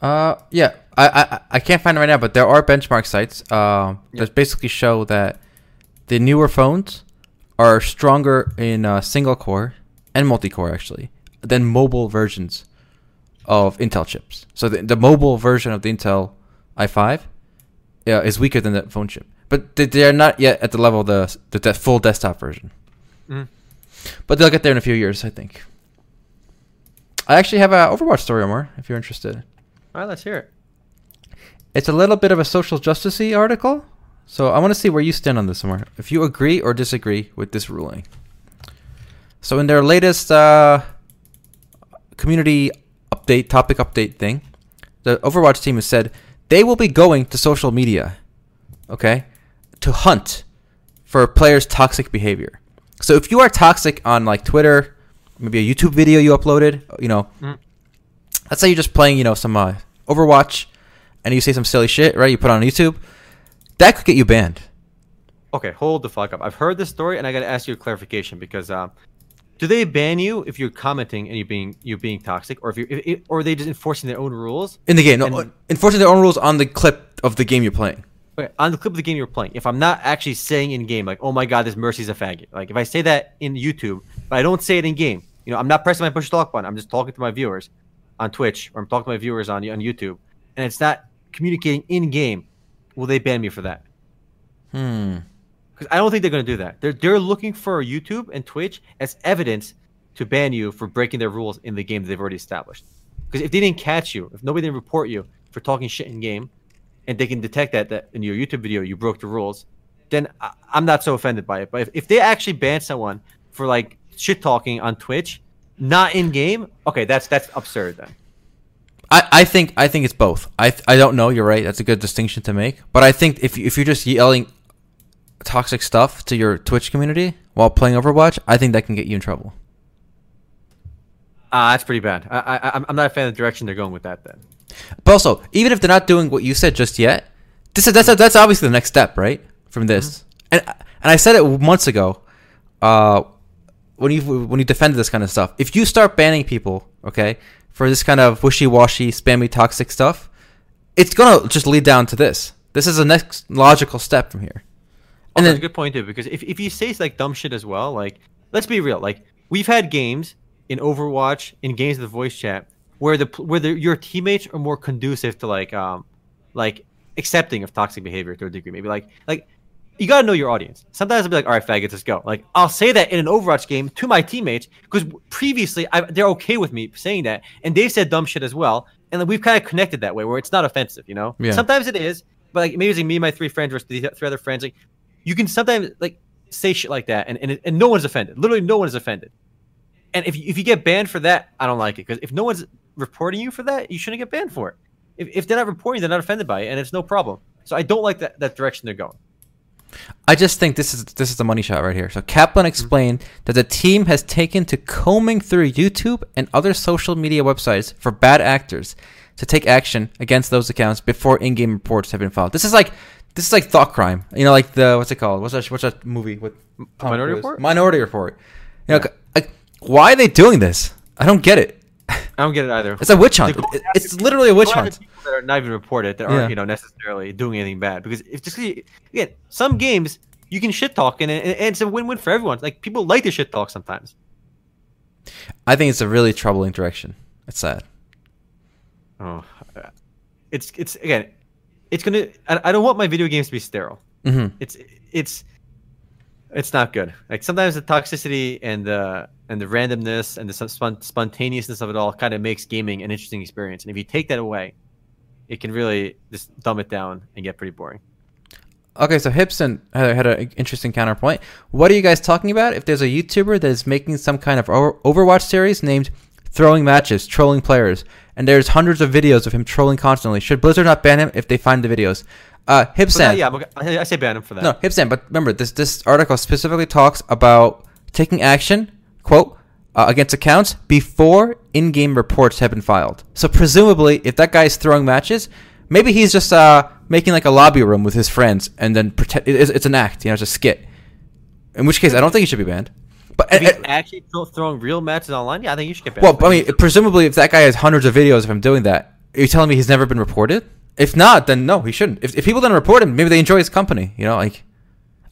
Uh, yeah, I, I I can't find it right now, but there are benchmark sites uh, that basically show that the newer phones are stronger in uh, single core and multi core actually than mobile versions of Intel chips. So the, the mobile version of the Intel i5 uh, is weaker than the phone chip, but they, they are not yet at the level of the the, the full desktop version. Mhm. But they'll get there in a few years, I think. I actually have an Overwatch story, Omar, if you're interested. All right, let's hear it. It's a little bit of a social justicey article, so I want to see where you stand on this, Omar. If you agree or disagree with this ruling. So in their latest uh, community update, topic update thing, the Overwatch team has said they will be going to social media, okay, to hunt for players' toxic behavior. So if you are toxic on like Twitter, maybe a YouTube video you uploaded, you know, Mm. let's say you're just playing, you know, some uh, Overwatch, and you say some silly shit, right? You put it on YouTube, that could get you banned. Okay, hold the fuck up. I've heard this story, and I got to ask you a clarification because um, do they ban you if you're commenting and you're being you're being toxic, or if you if, if- or are they just enforcing their own rules? In the game, no, And- enforcing their own rules on the clip of the game you're playing. Okay, on the clip of the game you're playing, if I'm not actually saying in game like, "Oh my god, this Mercy's a faggot," like if I say that in YouTube, but I don't say it in game, you know, I'm not pressing my push talk button. I'm just talking to my viewers on Twitch, or I'm talking to my viewers on on YouTube, and it's not communicating in game. Will they ban me for that? Hmm. Because I don't think they're going to do that. They're they're looking for YouTube and Twitch as evidence to ban you for breaking their rules in the game that they've already established. Because if they didn't catch you, if nobody didn't report you for talking shit in game, and they can detect that that in your YouTube video you broke the rules, then I, I'm not so offended by it. But if, if they actually ban someone for like shit talking on Twitch, not in game, okay, that's that's absurd then. I, I think I think it's both. I I don't know. You're right. That's a good distinction to make. But I think if if you're just yelling toxic stuff to your Twitch community while playing Overwatch, I think that can get you in trouble. Ah, that's pretty bad. I, I I'm- I'm not a fan of the direction they're going with that. Then But also, even if they're not doing what you said just yet, this is that's that's obviously the next step, right? From this, and and I said it months ago, uh, when you when you defended this kind of stuff. If you start banning people, okay, for this kind of wishy washy, spammy, toxic stuff, it's gonna just lead down to this. This is the next logical step from here. And And that's a good point too, because if, if you say like dumb shit as well, like let's be real, like we've had games in Overwatch, in games of the voice chat, where the where the, your teammates are more conducive to like um like accepting of toxic behavior to a degree. Maybe like like you gotta know your audience. Sometimes I'll be like, all right, faggots, let's go. Like I'll say that in an Overwatch game to my teammates because previously I, they're okay with me saying that, and they've said dumb shit as well, and then we've kind of connected that way where it's not offensive, you know. Yeah. Sometimes it is, but like maybe it's like me and my three friends versus the three other friends. Like you can sometimes like say shit like that, and and, and no one's offended. Literally, no one is offended. And if you, if you get banned for that, I don't like it because if no one's reporting you for that, you shouldn't get banned for it. If, if they're not reporting, they're not offended by it, and it's no problem. So I don't like that, that direction they're going. I just think this is this is the money shot right here. So Kaplan mm-hmm. explained that the team has taken to combing through YouTube and other social media websites for bad actors to take action against those accounts before in-game reports have been filed. This is like this is like thought crime. You know, like the what's it called? What's that? What's that movie with Tom Minority Cruise? Report? Minority Report. You know, like why are they doing this? I don't get it. I don't get it either. (laughs) It's a witch hunt. They're It- after- It's literally a witch hunt. people that are not even reported that aren't you know necessarily doing anything bad because if just again some games you can shit talk and, and it's a win-win for everyone. Like people like to shit talk sometimes. I think it's a really troubling direction. It's sad. Oh, uh, it's it's again, it's gonna. I, I don't want my video games to be sterile. hmm It's it's it's not good. Like sometimes the toxicity and the and the randomness and the spon- spontaneousness of it all kind of makes gaming an interesting experience. And if you take that away, it can really just dumb it down and get pretty boring. Okay, so Hipson had, had an interesting counterpoint. What are you guys talking about? If there's a YouTuber that is making some kind of Overwatch series named Throwing Matches, Trolling Players, and there's hundreds of videos of him trolling constantly, should Blizzard not ban him if they find the videos? Uh, But Hipsan. yeah, I I say ban him for that. No, Hipsan, but remember, this, this article specifically talks about taking action, quote, uh, against accounts before in-game reports have been filed. So presumably, if that guy's throwing matches, Maybe he's just uh, making like a lobby room with his friends, and then pretend it's, it's an act. You know, it's a skit. In which case, I don't think he should be banned. But If he's uh, uh, actually throw- throwing real matches online, yeah, I think you should get banned. well, I mean, presumably, if that guy has hundreds of videos of him doing that, are you telling me he's never been reported? If not, then no, he shouldn't. If, if people didn't report him, maybe they enjoy his company. You know, like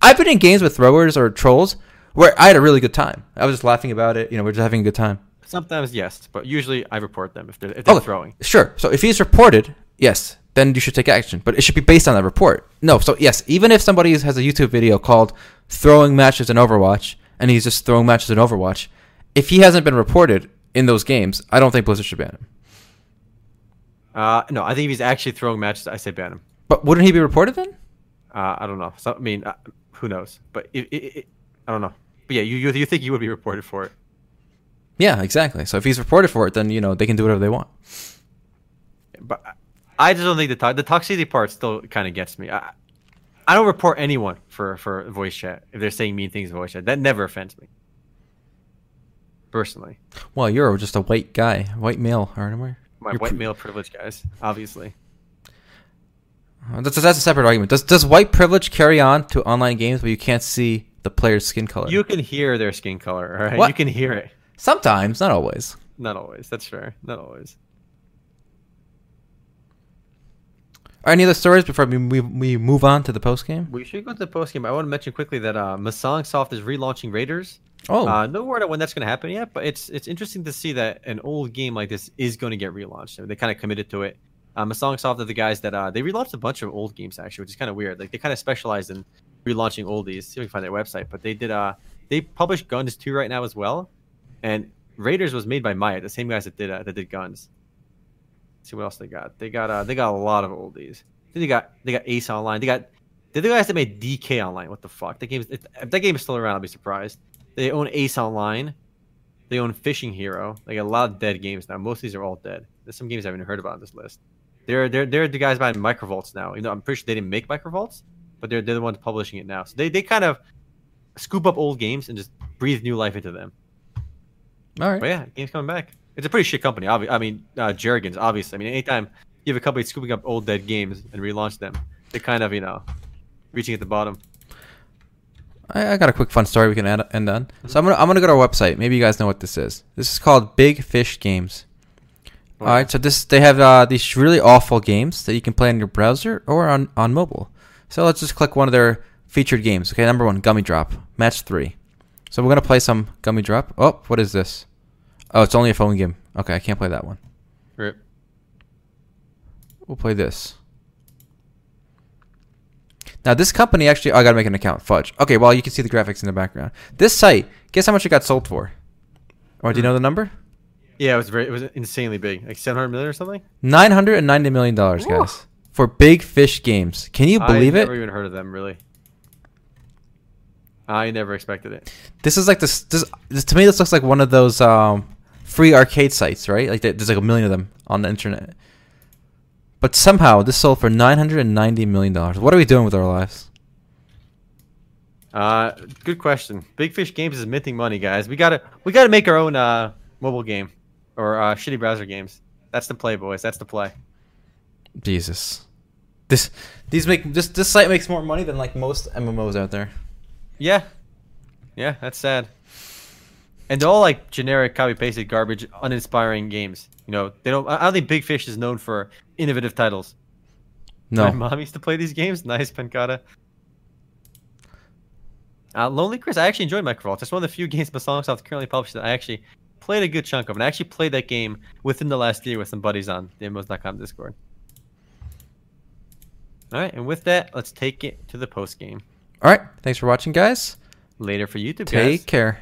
I've been in games with throwers or trolls where I had a really good time. I was just laughing about it. You know, we're just having a good time. Sometimes yes, but usually I report them if they're, if they're throwing. Sure. So if he's reported, yes, then you should take action. But it should be based on that report. No. So yes, even if somebody has a YouTube video called "Throwing Matches in Overwatch" and he's just throwing matches in Overwatch, if he hasn't been reported in those games, I don't think Blizzard should ban him. Uh, no, I think if he's actually throwing matches, I say ban him. But wouldn't he be reported then? Uh, I don't know. So, I mean, uh, who knows? But it, it, it, I don't know. But yeah, you, you you think you would be reported for it? Yeah, exactly. So if he's reported for it, then you know they can do whatever they want. But I just don't think the to- the toxicity part still kind of gets me. I, I don't report anyone for for voice chat if they're saying mean things in voice chat. That never offends me. Personally, Well, you're just a white guy, white male, or whatever. my You're white pre- male privilege guys, obviously. Uh, That's, that's a separate argument. Does does white privilege carry on to online games where you can't see the player's skin color? You can hear their skin color, all right? What? You can hear it. Sometimes, not always. Not always. That's fair. Not always. Are any other stories before we, we, we move on to the post game? We should go to the post game. I want to mention quickly that uh, Masangsoft is relaunching Raiders. Oh, Uh, no word on when that's going to happen yet, but it's it's interesting to see that an old game like this is going to get relaunched. They kind of committed to it. Um, Masangsoft are the guys that uh, they relaunched a bunch of old games actually, which is kind of weird. Like they kind of specialize in relaunching oldies. See if we can find their website, but they did uh they published Gunz 2 right now as well, and Raiders was made by Maya, the same guys that did uh, that did Gunz. See what else they got. They got uh they got a lot of oldies. Then they got they got Ace Online. They got they're the guys that made DK Online. What the fuck? That game if that game is still around, I'll be surprised. They own Ace Online. They own Fishing Hero. They got a lot of dead games now. Most of these are all dead. There's some games I haven't heard about on this list. They're they're they're the guys behind Microvolts now. You know, I'm pretty sure they didn't make Microvolts, but they're they're the ones publishing it now. So they, they kind of scoop up old games and just breathe new life into them. all right. But yeah, games coming back. It's a pretty shit company. Obvi- I mean, uh, Jergens, obviously. I mean, anytime you have a company scooping up old dead games and relaunch them, they're kind of you know reaching at the bottom. I, I got a quick fun story we can add, end on. So I'm gonna I'm gonna go to our website. Maybe you guys know what this is. This is called Big Fish Games. All right. So this they have uh, these really awful games that you can play on your browser or on on mobile. So let's just click one of their featured games. Okay, number one, Gummy Drop, match three. So we're gonna play some Gummy Drop. Oh, what is this? Oh, it's only a phone game. Okay, I can't play that one. Rip. We'll play this. Now this company actually, oh, I gotta make an account. Fudge. Okay, well you can see the graphics in the background. This site, guess how much it got sold for? Or do you know the number? Yeah, it was very it was insanely big, like 700 million or something. Nine hundred and ninety million dollars, guys, for Big Fish Games. Can you believe I it? I've never even heard of them really. I never expected it. This is like this, this. This to me, this looks like one of those um, free arcade sites, right? Like there's like a million of them on the internet. But somehow this sold for nine hundred and ninety million dollars. What are we doing with our lives? Uh, good question. Big Fish Games is minting money, guys. We gotta we gotta make our own uh mobile game or uh, shitty browser games. That's the play, boys. That's the play. Jesus. This these make this this site makes more money than like most MMOs out there. Yeah, yeah, that's sad. And they're all like generic, copy pasted, garbage, uninspiring games. You know, they don't. I don't think Big Fish is known for innovative titles. No. My mom used to play these games. Nice, Pencata. Uh, Lonely Chris, I actually enjoyed Microvolt. It's one of the few games Masangsoft currently published that I actually played a good chunk of. And I actually played that game within the last year with some buddies on the Discord. All right, and with that, let's take it to the post game. All right. Thanks for watching, guys. Later for YouTube, Take guys. care.